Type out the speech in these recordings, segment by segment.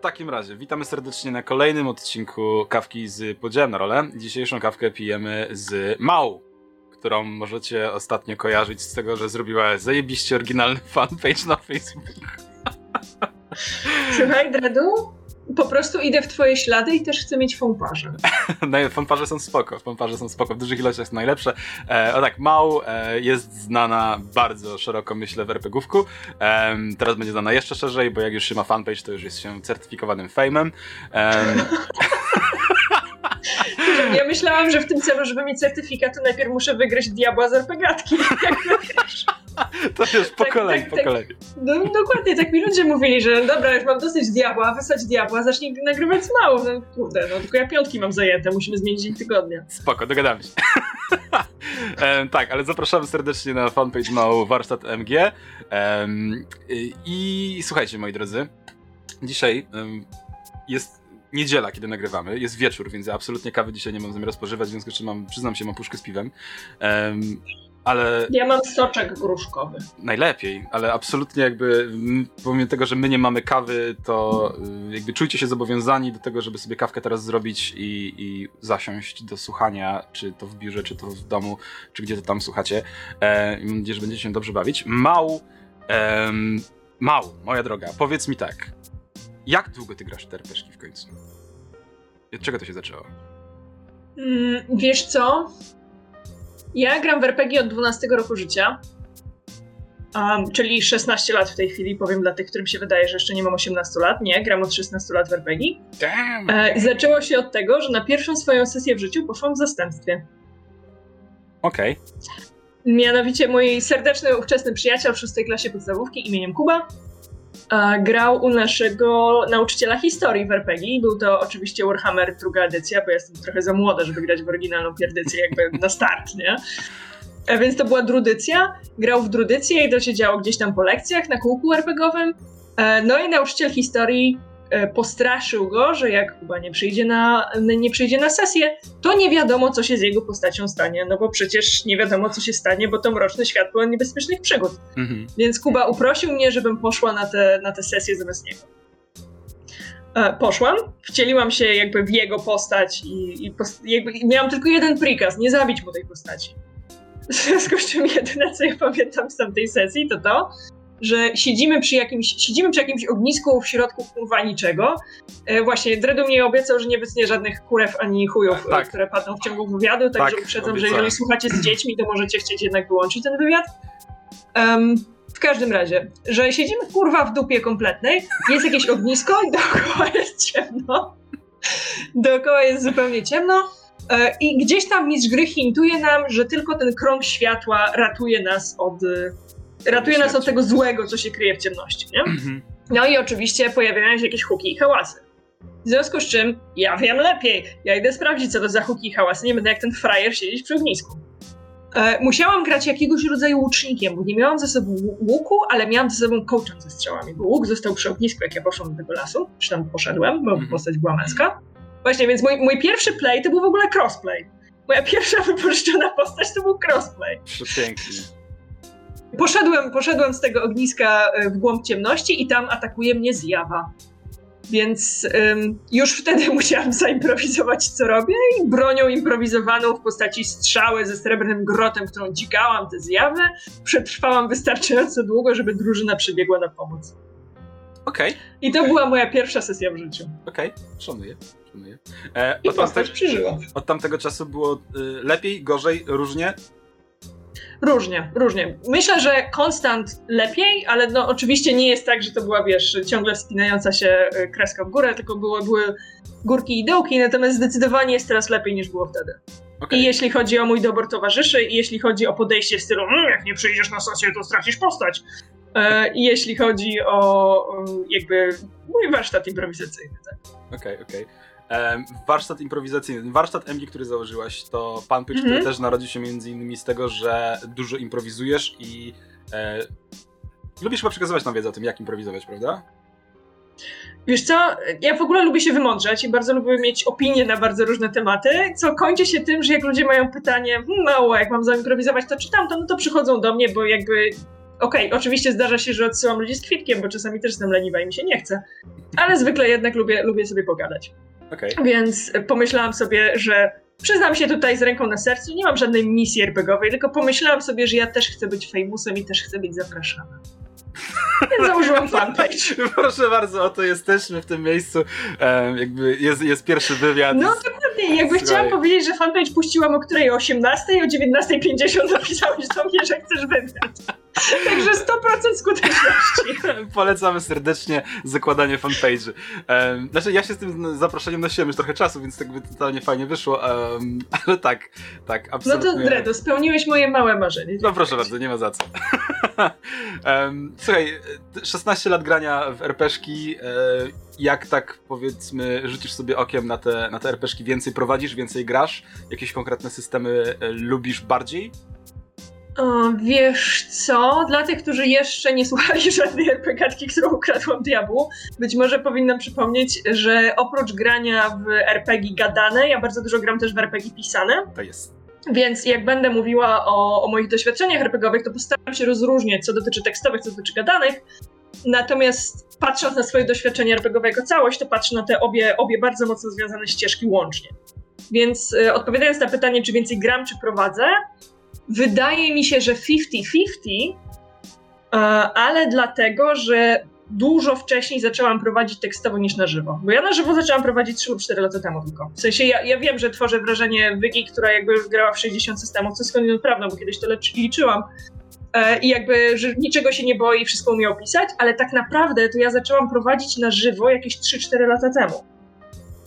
takim razie witamy serdecznie na kolejnym odcinku Kawki z Podziałem na rolę. Dzisiejszą kawkę pijemy z Mał, którą możecie ostatnio kojarzyć z tego, że zrobiła zajebiście oryginalny fanpage na Facebooku. Słuchaj, Dredu, po prostu idę w twoje ślady i też chcę mieć fąparze. Fanparze są spoko, fanparze są spoko, w dużych ilościach są najlepsze. E, o tak, Mał e, jest znana bardzo szeroko, myślę, w RPGówku. E, teraz będzie znana jeszcze szerzej, bo jak już się ma fanpage, to już jest się certyfikowanym fejmem. Ja myślałam, że w tym celu, żeby mieć certyfikat, to najpierw muszę wygrać diabła z RPGatki. Jakby, wiesz. to już po Tak, kolei, tak, po tak. kolei. No, dokładnie, tak mi ludzie mówili, że dobra, już mam dosyć diabła, wysłać diabła, zacznij nagrywać z mało. No kurde, no tylko ja piątki mam zajęte, musimy zmienić dzień tygodnia. Spoko, dogadamy się. Em, tak, ale zapraszamy serdecznie na fanpage Mał Warsztat MG. Em, i, I słuchajcie, moi drodzy, dzisiaj em, jest niedziela, kiedy nagrywamy, jest wieczór, więc ja absolutnie kawy dzisiaj nie mam zamiaru spożywać, w związku z czym mam, przyznam się, mam puszkę z piwem. Em, ale Ja mam soczek gruszkowy. najlepiej, ale absolutnie jakby, pomimo tego, że my nie mamy kawy, to y, jakby czujcie się zobowiązani do tego, żeby sobie kawkę teraz zrobić i, i zasiąść do słuchania, czy to w biurze, czy to w domu, czy gdzie to tam słuchacie. E, mam nadzieję, że będziecie się dobrze bawić. Mał, em, Mał, moja droga, powiedz mi tak, jak długo ty grasz w w końcu? Od czego to się zaczęło? Mm, wiesz co? Ja gram w RPG od 12 roku życia. Um, czyli 16 lat w tej chwili, powiem dla tych, którym się wydaje, że jeszcze nie mam 18 lat. Nie, gram od 16 lat w RPG. Damn! E, zaczęło się od tego, że na pierwszą swoją sesję w życiu poszłam w zastępstwie. Okej. Mianowicie mój serdeczny ówczesny przyjaciel w szóstej klasie podstawówki imieniem Kuba grał u naszego nauczyciela historii w RPG. Był to oczywiście Warhammer druga edycja, bo jestem trochę za młoda, żeby grać w oryginalną pierdycję jakby na start, nie? E, Więc to była drudycja. Grał w drudycję i to się działo gdzieś tam po lekcjach na kółku RPGowym. E, No i nauczyciel historii e, postraszył go, że jak Kuba nie przyjdzie na, nie przyjdzie na sesję, to nie wiadomo, co się z jego postacią stanie, no bo przecież nie wiadomo, co się stanie, bo to mroczny świat pełen niebezpiecznych przygód. Mhm. Więc Kuba uprosił mnie, żebym poszła na tę na tę sesję zamiast niego. E, poszłam, wcieliłam się jakby w jego postać i, i pos- jakby, miałam tylko jeden prikaz, nie zabić mu tej postaci. W związku z czym jedyne, co ja pamiętam z tamtej sesji, to to, że siedzimy przy jakimś, siedzimy przy jakimś ognisku w środku kurwa niczego. E, właśnie, Dredu mi obiecał, że nie wytnie żadnych kurew ani chujów, Tak. e, które padną w ciągu wywiadu, także Tak, uprzedzam, że obiecałem. jeżeli słuchacie z dziećmi, to możecie chcieć jednak wyłączyć ten wywiad. Em, w każdym razie, że siedzimy kurwa w dupie kompletnej, jest jakieś ognisko i dookoła jest ciemno. Dookoła jest zupełnie ciemno. e, I gdzieś tam mistrz gry hintuje nam, że tylko ten krąg światła ratuje nas od. Ratuje nas od tego złego, co się kryje w ciemności, nie? Mhm. No i oczywiście pojawiają się jakieś huki i hałasy. W związku z czym ja wiem lepiej. Ja idę sprawdzić, co to za huki i hałasy. Nie będę jak ten frajer siedzieć przy ognisku. E, musiałam grać jakiegoś rodzaju łucznikiem, bo nie miałam ze sobą łu- łuku, ale miałam ze sobą kołczan ze strzałami, bo łuk został przy ognisku, jak ja poszłam do tego lasu, czy tam poszedłem, bo Mhm. postać była męska. Właśnie, więc mój, mój pierwszy play to był w ogóle crossplay. Moja pierwsza wypożyczona postać to był crossplay. Przepięknie. Poszedłem, poszedłem z tego ogniska e, w głąb ciemności i tam atakuje mnie zjawa. Więc ym, już wtedy musiałam zaimprowizować, co robię, i bronią improwizowaną w postaci strzały ze srebrnym grotem, którą dzikałam tę zjawę, przetrwałam wystarczająco długo, żeby drużyna przybiegła na pomoc. Okej, I to była moja pierwsza sesja w życiu. okej, szanuję, szanuję. E, I od, tamte, od tamtego czasu było y, lepiej, gorzej, różnie? Różnie, różnie. Myślę, że konstant lepiej, ale no oczywiście nie jest tak, że to była, wiesz, ciągle wspinająca się y, kreska w górę, tylko było, były górki i dołki, natomiast zdecydowanie jest teraz lepiej niż było wtedy. Okej. I jeśli chodzi o mój dobór towarzyszy, i jeśli chodzi o podejście w stylu, mmm, jak nie przyjdziesz na sesję, to stracisz postać. E, I jeśli chodzi o, o jakby mój warsztat improwizacyjny, tak. Okej, okej. Em, Warsztat improwizacyjny. Warsztat MG, który założyłaś, to fanpage, Mhm. który też narodził się między innymi z tego, że dużo improwizujesz i e, lubisz chyba przekazywać nam wiedzę o tym, jak improwizować, prawda? Wiesz co, ja w ogóle lubię się wymądrzać i bardzo lubię mieć opinie na bardzo różne tematy, co kończy się tym, że jak ludzie mają pytanie, hmm, mało, jak mam zaimprowizować to czy tamto, no to przychodzą do mnie, bo jakby okej, okay, oczywiście zdarza się, że odsyłam ludzi z kwitkiem, bo czasami też jestem leniwa i mi się nie chce, ale zwykle jednak lubię, lubię sobie pogadać. Okay. Więc pomyślałam sobie, że przyznam się tutaj z ręką na sercu, nie mam żadnej misji RPGowej, tylko pomyślałam sobie, że ja też chcę być famousem i też chcę być zapraszana. Założyłam fanpage. Proszę bardzo, oto jesteśmy w tym miejscu. Um, jakby jest, jest pierwszy wywiad. No dokładnie, jakby Słuchaj. chciałam powiedzieć, że fanpage puściłam o której o 18, o 19.50 napisałeś do mnie, że chcesz wywiad. Także 100% skuteczności. Polecamy serdecznie zakładanie fanpage'y. Um, znaczy, ja się z tym zaproszeniem nosiłem już trochę czasu, więc tak by totalnie fajnie wyszło, um, ale tak, tak, absolutnie. No to Dredo, spełniłeś moje małe marzenie. No proszę bardzo, nie ma za co. um, słuchaj, 16 lat grania w RPszki, e, jak tak powiedzmy rzucisz sobie okiem na te, na te RPszki, więcej prowadzisz, więcej grasz? Jakieś konkretne systemy e, lubisz bardziej? Wiesz co? Dla tych, którzy jeszcze nie słuchali żadnej RPGatki, którą ukradłam diabłu, być może powinnam przypomnieć, że oprócz grania w RPG gadane, ja bardzo dużo gram też w RPG pisane. To jest. Więc jak będę mówiła o, o moich doświadczeniach RPGowych, to postaram się rozróżniać, co dotyczy tekstowych, co dotyczy gadanych. Natomiast patrząc na swoje doświadczenie RPGowe jako całość, to patrzę na te obie, obie bardzo mocno związane ścieżki łącznie. Więc y, odpowiadając na pytanie, czy więcej gram, czy prowadzę, Wydaje mi się, że 50-50, e, ale dlatego, że dużo wcześniej zaczęłam prowadzić tekstowo niż na żywo. Bo ja na żywo zaczęłam prowadzić 3 lub 4 lata temu tylko. W sensie ja, ja wiem, że tworzę wrażenie Wygi, która jakby grała w 60 systemów, co skądinąd prawda, bo kiedyś to liczyłam. E, I jakby, że niczego się nie boi, wszystko umie opisać, ale tak naprawdę to ja zaczęłam prowadzić na żywo jakieś 3-4 lata temu.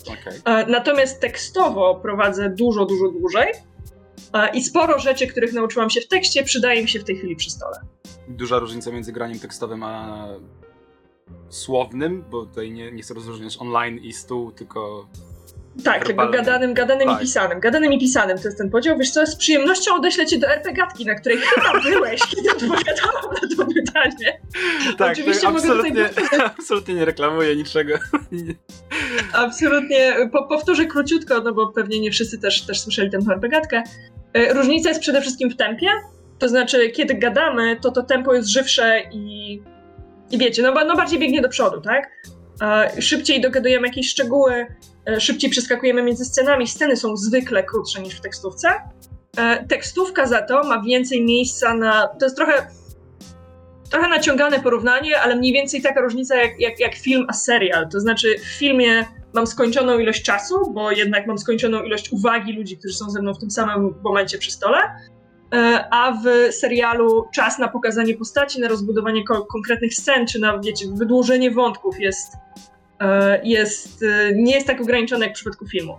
Okay. E, natomiast tekstowo prowadzę dużo, dużo dłużej. I sporo rzeczy, których nauczyłam się w tekście, przydaje mi się w tej chwili przy stole. Duża różnica między graniem tekstowym a słownym, bo tutaj nie, nie chcę rozróżniać online i stół, tylko tak, jakby gadanym, gadanym tak. i pisanym. Gadanym i pisanym to jest ten podział. Wiesz co, z przyjemnością odeślę cię do RPGatki, na której chyba byłeś, kiedy odpowiadałam na to pytanie. Tak, Oczywiście absolutnie, mogę tutaj... absolutnie nie reklamuję niczego. absolutnie. Po, powtórzę króciutko, no bo pewnie nie wszyscy też, też słyszeli tę RPGatkę. E, różnica jest przede wszystkim w tempie. To znaczy, kiedy gadamy, to to tempo jest żywsze i, i wiecie, no, no bardziej biegnie do przodu, tak? Szybciej dogadujemy jakieś szczegóły, e, szybciej przeskakujemy między scenami. Sceny są zwykle krótsze niż w tekstówce. E, tekstówka za to ma więcej miejsca na. To jest trochę. Trochę naciągane porównanie, ale mniej więcej taka różnica jak, jak, jak film a serial. To znaczy, w filmie mam skończoną ilość czasu, bo jednak mam skończoną ilość uwagi ludzi, którzy są ze mną w tym samym momencie przy stole. E, a w serialu czas na pokazanie postaci, na rozbudowanie ko konkretnych scen, czy na wiecie, wydłużenie wątków jest, e, jest, e, nie jest tak ograniczone jak w przypadku filmu.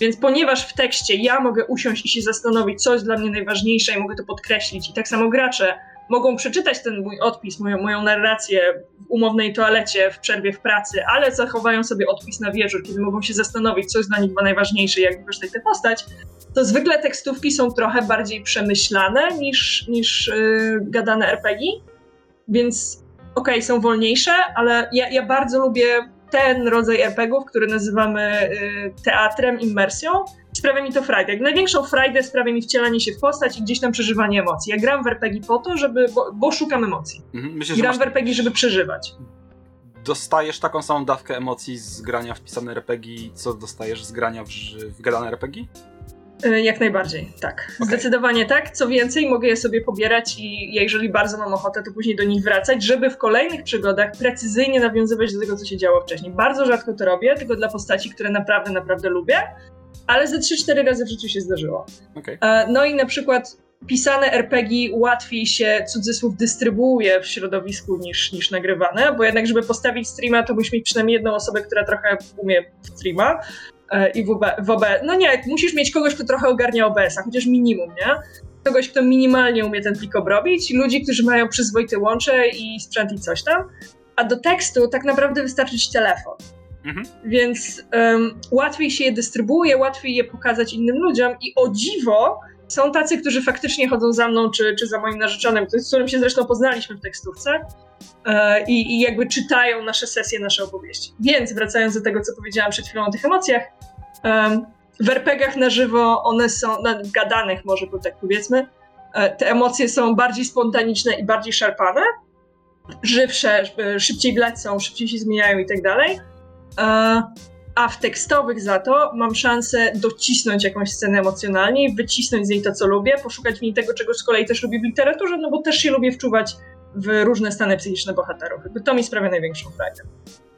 Więc ponieważ w tekście ja mogę usiąść i się zastanowić, co jest dla mnie najważniejsze i mogę to podkreślić, i tak samo gracze mogą przeczytać ten mój odpis, moją, moją narrację w umownej toalecie, w przerwie w pracy, ale zachowają sobie odpis na wieczór, kiedy mogą się zastanowić, co jest dla nich najważniejsze, jak wykorzystać tę postać, to zwykle tekstówki są trochę bardziej przemyślane niż, niż yy, gadane RPG, więc okej, okay, są wolniejsze, ale ja, ja bardzo lubię ten rodzaj RPGów, który nazywamy y, teatrem, immersją, sprawia mi to frajdę. Jak największą frajdę sprawia mi wcielanie się w postać i gdzieś tam przeżywanie emocji. Ja gram w RPG po to, żeby, bo, bo szukam emocji. Mhm, myślę, gram masz... w RPG, żeby przeżywać. Dostajesz taką samą dawkę emocji z grania w pisane RPG, co dostajesz z grania w, w gadane RPG? E, jak najbardziej, tak. Okay. Zdecydowanie tak. Co więcej, mogę je sobie pobierać i jeżeli bardzo mam ochotę, to później do nich wracać, żeby w kolejnych przygodach precyzyjnie nawiązywać do tego, co się działo wcześniej. Bardzo rzadko to robię, tylko dla postaci, które naprawdę, naprawdę lubię, ale ze 3-4 razy w życiu się zdarzyło. Okay. E, no i na przykład pisane RPG łatwiej się, cudzysłów, dystrybuuje w środowisku niż, niż nagrywane, bo jednak, żeby postawić streama, to musisz mieć przynajmniej jedną osobę, która trochę umie streama, E, i w, OB, w OB. No nie, musisz mieć kogoś, kto trochę ogarnia OBS-a, chociaż minimum, nie? Kogoś, kto minimalnie umie ten plik obrobić, ludzi, którzy mają przyzwoite łącze i sprzęt i coś tam. A do tekstu tak naprawdę wystarczyć telefon. Mhm. Więc um, łatwiej się je dystrybuuje, łatwiej je pokazać innym ludziom i o dziwo są tacy, którzy faktycznie chodzą za mną, czy, czy za moim narzeczonym, z którym się zresztą poznaliśmy w tekstówce e, i, i jakby czytają nasze sesje, nasze opowieści. Więc wracając do tego, co powiedziałam przed chwilą o tych emocjach, um, w RPGach na żywo one są, na gadanych może tak powiedzmy, e, te emocje są bardziej spontaniczne i bardziej szarpane, żywsze, szybciej wlecą, szybciej się zmieniają i tak dalej. A w tekstowych za to mam szansę docisnąć jakąś scenę emocjonalnie, wycisnąć z niej to, co lubię, poszukać w niej tego, czego z kolei też lubię w literaturze, no bo też się lubię wczuwać w różne stany psychiczne bohaterów. to mi sprawia największą frajdę.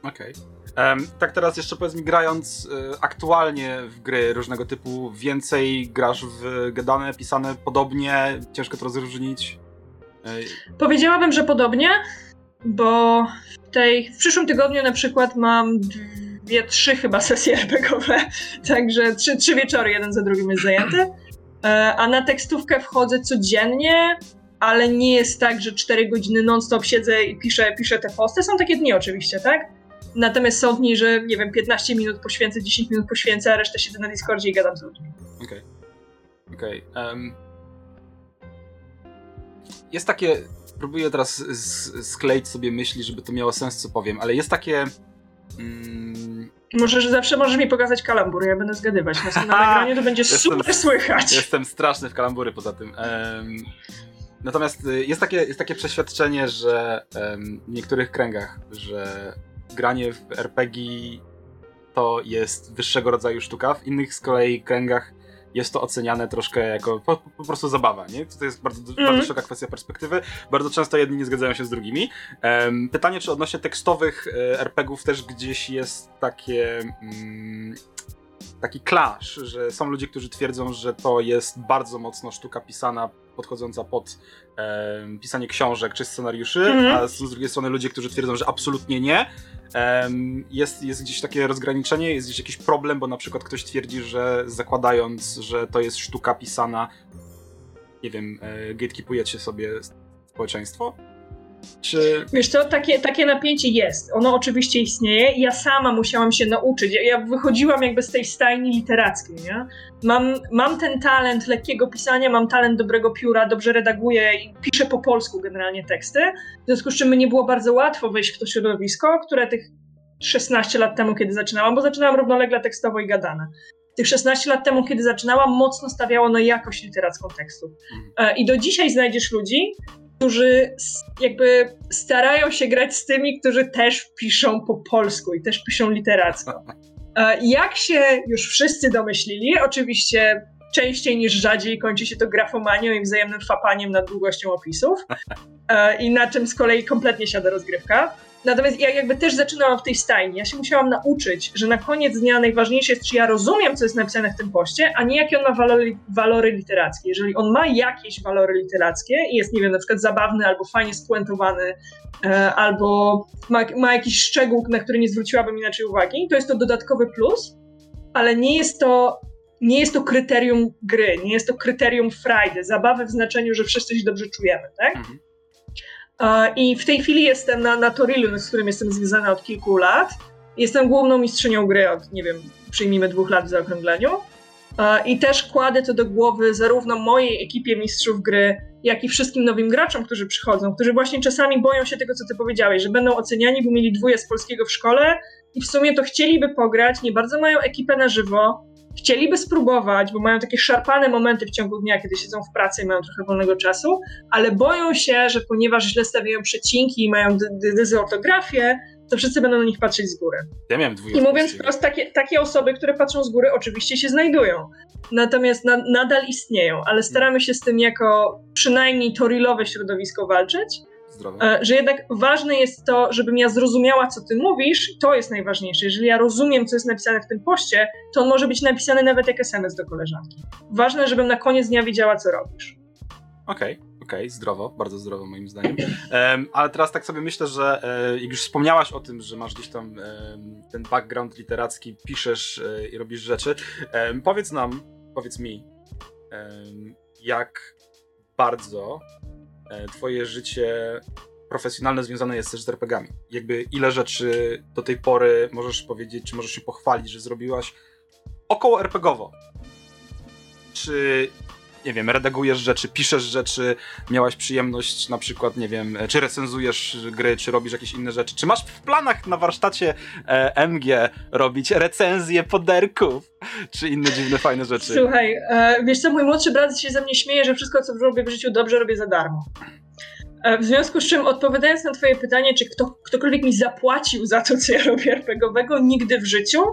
Okej. Okay. Um, tak teraz jeszcze powiedz mi, grając y, aktualnie w gry różnego typu, więcej grasz w gadane, pisane podobnie? Ciężko to rozróżnić? Powiedziałabym, że podobnie, bo tej, w przyszłym tygodniu na przykład mam dwie, trzy chyba sesje RPGowe, także trzy, trzy wieczory, jeden za drugim jest zajęty. E, a na tekstówkę wchodzę codziennie, ale nie jest tak, że 4 godziny non-stop siedzę i piszę, piszę te posty. Są takie dni oczywiście, tak? Natomiast są dni, że nie wiem, 15 minut poświęcę, 10 minut poświęcę, a resztę siedzę na Discordzie i gadam z ludźmi. Okej. Okay. Okej. Okay. Um, jest takie. Próbuję teraz skleić sobie myśli, żeby to miało sens, co powiem, ale jest takie. Mm... Możesz zawsze możesz mi pokazać kalambury, ja będę zgadywać. Na, na nagraniu to będzie jestem, super słychać. Jestem straszny w kalambury poza tym. Um, natomiast y, jest takie, jest takie przeświadczenie, że um, w niektórych kręgach, że granie w RPG to jest wyższego rodzaju sztuka, w innych z kolei kręgach jest to oceniane troszkę jako po, po prostu zabawa, nie? To jest bardzo, mm. bardzo szeroka kwestia perspektywy. Bardzo często jedni nie zgadzają się z drugimi. Um, pytanie, czy odnośnie tekstowych e, RPGów też gdzieś jest takie... Mm, taki clash, że są ludzie, którzy twierdzą, że to jest bardzo mocno sztuka pisana, podchodząca pod e, pisanie książek czy scenariuszy, mm. a z, drugiej strony ludzie, którzy twierdzą, że absolutnie nie. E, jest, jest gdzieś takie rozgraniczenie, jest gdzieś jakiś problem, bo na przykład ktoś twierdzi, że zakładając, że to jest sztuka pisana, nie wiem, e, gatekeepujecie sobie społeczeństwo, czy... Wiesz co, takie, takie napięcie jest. Ono oczywiście istnieje. Ja sama musiałam się nauczyć. Ja wychodziłam jakby z tej stajni literackiej, nie? Mam, mam ten talent lekkiego pisania, mam talent dobrego pióra, dobrze redaguję i piszę po polsku generalnie teksty. W związku z czym mnie było bardzo łatwo wejść w to środowisko, które tych 16 lat temu, kiedy zaczynałam, bo zaczynałam równolegle tekstowo i gadane. Tych 16 lat temu, kiedy zaczynałam, mocno stawiało na jakość literacką tekstu. Mhm. E, I do dzisiaj znajdziesz ludzi, którzy jakby starają się grać z tymi, którzy też piszą po polsku i też piszą literacko. E, jak się już wszyscy domyślili, oczywiście częściej niż rzadziej kończy się to grafomanią i wzajemnym fapaniem nad długością opisów e, i na czym z kolei kompletnie siada rozgrywka. Natomiast ja jakby też zaczynałam w tej stajni. Ja się musiałam nauczyć, że na koniec dnia najważniejsze jest, czy ja rozumiem, co jest napisane w tym poście, a nie jakie on ma walory, walory literackie. Jeżeli on ma jakieś walory literackie i jest, nie wiem, na przykład zabawny albo fajnie spuentowany, e, albo ma, ma jakiś szczegół, na który nie zwróciłabym inaczej uwagi, to jest to dodatkowy plus, ale nie jest to nie jest to kryterium gry, nie jest to kryterium frajdy, zabawy w znaczeniu, że wszyscy się dobrze czujemy, tak? Mhm. I w tej chwili jestem na, na Torilu, z którym jestem związana od kilku lat. Jestem główną mistrzynią gry od, nie wiem, przyjmijmy dwóch lat w zaokrągleniu. I też kładę to do głowy zarówno mojej ekipie mistrzów gry, jak i wszystkim nowym graczom, którzy przychodzą, którzy właśnie czasami boją się tego, co ty powiedziałeś, że będą oceniani, bo mieli dwóje z polskiego w szkole i w sumie to chcieliby pograć, nie bardzo mają ekipę na żywo, chcieliby spróbować, bo mają takie szarpane momenty w ciągu dnia, kiedy siedzą w pracy i mają trochę wolnego czasu, ale boją się, że ponieważ źle stawiają przecinki i mają dezortografię, to wszyscy będą na nich patrzeć z góry. Ja miałem I mówiąc wprost, takie, takie osoby, które patrzą z góry, oczywiście się znajdują. Natomiast na, nadal istnieją, ale staramy się z tym jako przynajmniej torilowe środowisko walczyć E, że jednak ważne jest to, żebym ja zrozumiała, co ty mówisz, to jest najważniejsze. Jeżeli ja rozumiem, co jest napisane w tym poście, to on może być napisany nawet jak SMS do koleżanki. Ważne, żebym na koniec dnia wiedziała, co robisz. Okej, okay, okej, okay, zdrowo, bardzo zdrowo moim zdaniem. Um, ale teraz tak sobie myślę, że e, jak już wspomniałaś o tym, że masz gdzieś tam e, ten background literacki, piszesz e, i robisz rzeczy, powiedz nam, powiedz mi, jak bardzo twoje życie profesjonalne związane jest też z RPGami. Jakby ile rzeczy do tej pory możesz powiedzieć, czy możesz się pochwalić, że zrobiłaś około RPGowo. Czy nie wiem, redagujesz rzeczy, piszesz rzeczy, miałaś przyjemność na przykład, nie wiem, czy recenzujesz gry, czy robisz jakieś inne rzeczy. Czy masz w planach na warsztacie e, MG robić recenzje poderków, czy inne dziwne, fajne rzeczy? Słuchaj, e, wiesz co, mój młodszy brat się ze mnie śmieje, że wszystko, co robię w życiu dobrze, robię za darmo. E, w związku z czym, odpowiadając na Twoje pytanie, czy kto, ktokolwiek mi zapłacił za to, co ja robię RPGowego, nigdy w życiu.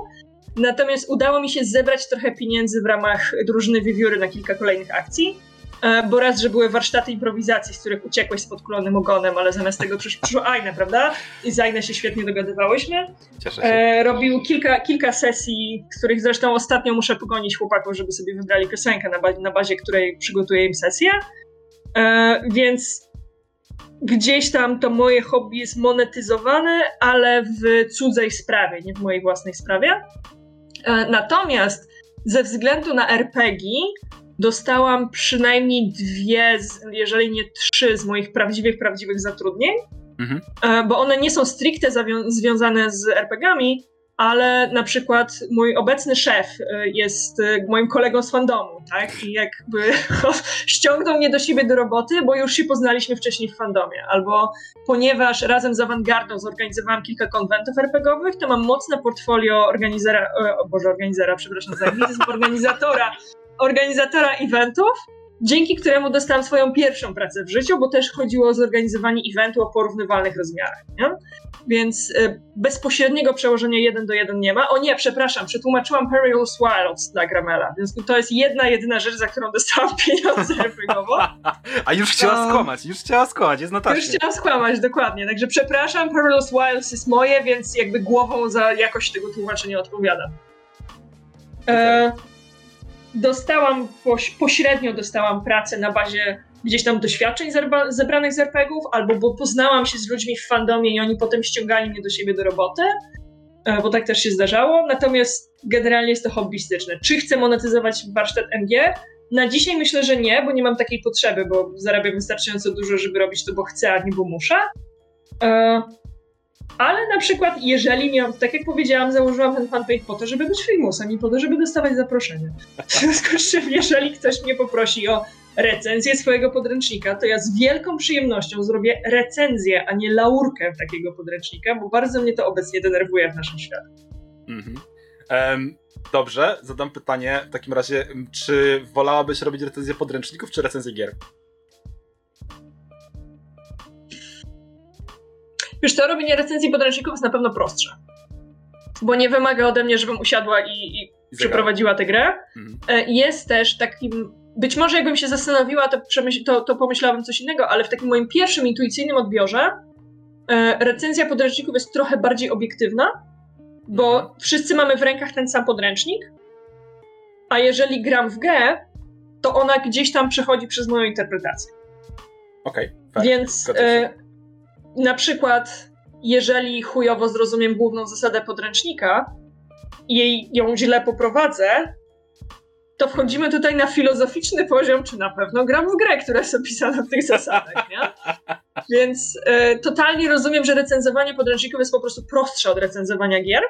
Natomiast udało mi się zebrać trochę pieniędzy w ramach drużyny Wiewióry na kilka kolejnych akcji. E, bo raz, że były warsztaty improwizacji, z których uciekłeś z podkulonym ogonem, ale zamiast tego przyszło Aina, prawda? I z Aina się świetnie dogadywałyśmy. Cieszę się. E, robił kilka, kilka sesji, z których zresztą ostatnio muszę pogonić chłopaków, żeby sobie wybrali piosenkę, na, bazie, na bazie której przygotuję im sesję. E, więc gdzieś tam to moje hobby jest monetyzowane, ale w cudzej sprawie, nie w mojej własnej sprawie. E, natomiast ze względu na RPG dostałam przynajmniej dwie, jeżeli nie trzy z moich prawdziwych, prawdziwych zatrudnień, mhm. E, bo one nie są stricte związane z RPGami, ale na przykład mój obecny szef y, jest y, moim kolegą z fandomu, tak? I jakby ściągnął mnie do siebie do roboty, bo już się poznaliśmy wcześniej w fandomie. Albo ponieważ razem z Awangardą zorganizowałam kilka konwentów RPGowych, to mam mocne portfolio organizera, o Boże, organizera, przepraszam za organizatora, organizatora eventów, dzięki któremu dostałam swoją pierwszą pracę w życiu, bo też chodziło o zorganizowanie eventu o porównywalnych rozmiarach. Nie? Więc y, bezpośredniego przełożenia jeden do jeden nie ma. O nie, przepraszam, przetłumaczyłam Perilous Wilds dla Gramela, więc to jest jedna, jedyna rzecz, za którą dostałam pieniądze RPGowo. A już chciała skłamać, już chciała skłamać, jest notacznie. Już chciała skłamać, dokładnie. Także przepraszam, Perilous Wilds jest moje, więc jakby głową za jakość tego tłumaczenia odpowiadam. E dostałam, pośrednio dostałam pracę na bazie gdzieś tam doświadczeń zebranych z RPGów, albo bo poznałam się z ludźmi w fandomie i oni potem ściągali mnie do siebie do roboty, e, bo tak też się zdarzało. Natomiast generalnie jest to hobbystyczne. Czy chcę monetyzować warsztat MG? Na dzisiaj myślę, że nie, bo nie mam takiej potrzeby, bo zarabiam wystarczająco dużo, żeby robić to, bo chcę, a nie bo muszę. E, ale na przykład, jeżeli miałam, tak jak powiedziałam, założyłam ten fanpage po to, żeby być filmusem i po to, żeby dostawać zaproszenie. W związku z czym, jeżeli ktoś mnie poprosi o recenzję swojego podręcznika, to ja z wielką przyjemnością zrobię recenzję, a nie laurkę takiego podręcznika, bo bardzo mnie to obecnie denerwuje w naszym świecie. Mhm. Um, dobrze, zadam pytanie w takim razie, czy wolałabyś robić recenzję podręczników, czy recenzję gier? Wiesz to robienie recenzji podręczników jest na pewno prostsze. Bo nie wymaga ode mnie, żebym usiadła i, i przeprowadziła tę grę. Mhm. E, jest też takim. Być może jakbym się zastanowiła, to, to, to pomyślałabym coś innego, ale w takim moim pierwszym intuicyjnym odbiorze e, recenzja podręczników jest trochę bardziej obiektywna, bo mhm. wszyscy mamy w rękach ten sam podręcznik, a jeżeli gram w grę, to ona gdzieś tam przechodzi przez moją interpretację. Okej. Okay, Więc na przykład, jeżeli chujowo zrozumiem główną zasadę podręcznika i jej, ją źle poprowadzę, to wchodzimy tutaj na filozoficzny poziom, czy na pewno gram w grę, która jest opisana w tych zasadach, nie? Więc y, totalnie rozumiem, że recenzowanie podręczników jest po prostu prostsze od recenzowania gier.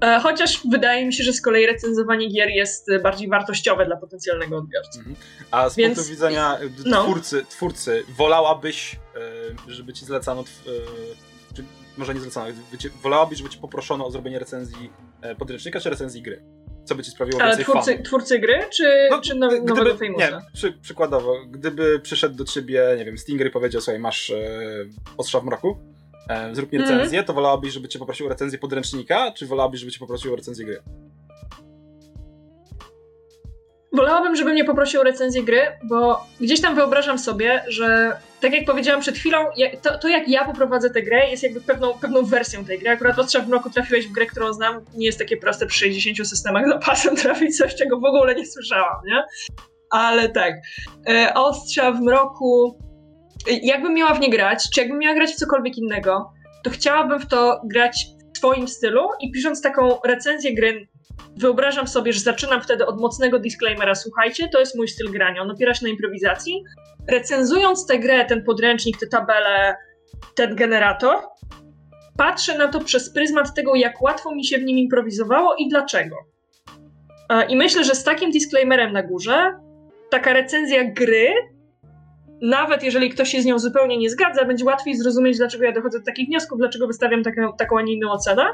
E, chociaż wydaje mi się, że z kolei recenzowanie gier jest bardziej wartościowe dla potencjalnego odbiorcy. Mhm. A z Więc... punktu widzenia no. twórcy, twórcy, wolałabyś, e, żeby ci zlecano, e, czy może nie zlecano, wolałabyś, żeby ci poproszono o zrobienie recenzji podręcznika czy recenzji gry? Co by ci sprawiło Ale więcej twórcy, fanów? twórcy gry, czy, no, czy now, gdyby, nowego Famousa? Nie, przy, przykładowo, gdyby przyszedł do ciebie, nie wiem, Stingray i powiedział, słuchaj, masz e, Ostrza w mroku, e, zrób mi recenzję, mm. to wolałabyś, żeby cię poprosił o recenzję podręcznika, czy wolałabyś, żeby cię poprosił o recenzję gry? Wolałabym, żeby mnie poprosił o recenzję gry, bo gdzieś tam wyobrażam sobie, że tak jak powiedziałam przed chwilą, to, to jak ja poprowadzę tę grę jest jakby pewną, pewną wersją tej gry. Akurat Ostrza w mroku trafiłeś w grę, którą znam. Nie jest takie proste przy 60 systemach zapasem trafić coś, czego w ogóle nie słyszałam, nie? Ale tak. E, Ostrza w mroku jakbym miała w nie grać, czy jakbym miała grać w cokolwiek innego, to chciałabym w to grać w swoim stylu i pisząc taką recenzję gry, wyobrażam sobie, że zaczynam wtedy od mocnego disclaimera, słuchajcie, to jest mój styl grania, on opiera się na improwizacji. Recenzując tę grę, ten podręcznik, tę tabelę, ten generator, patrzę na to przez pryzmat tego, jak łatwo mi się w nim improwizowało i dlaczego. E, I myślę, że z takim disclaimerem na górze taka recenzja gry, nawet jeżeli ktoś się z nią zupełnie nie zgadza, będzie łatwiej zrozumieć, dlaczego ja dochodzę do takich wniosków, dlaczego wystawiam taką, taką a nie inną ocenę.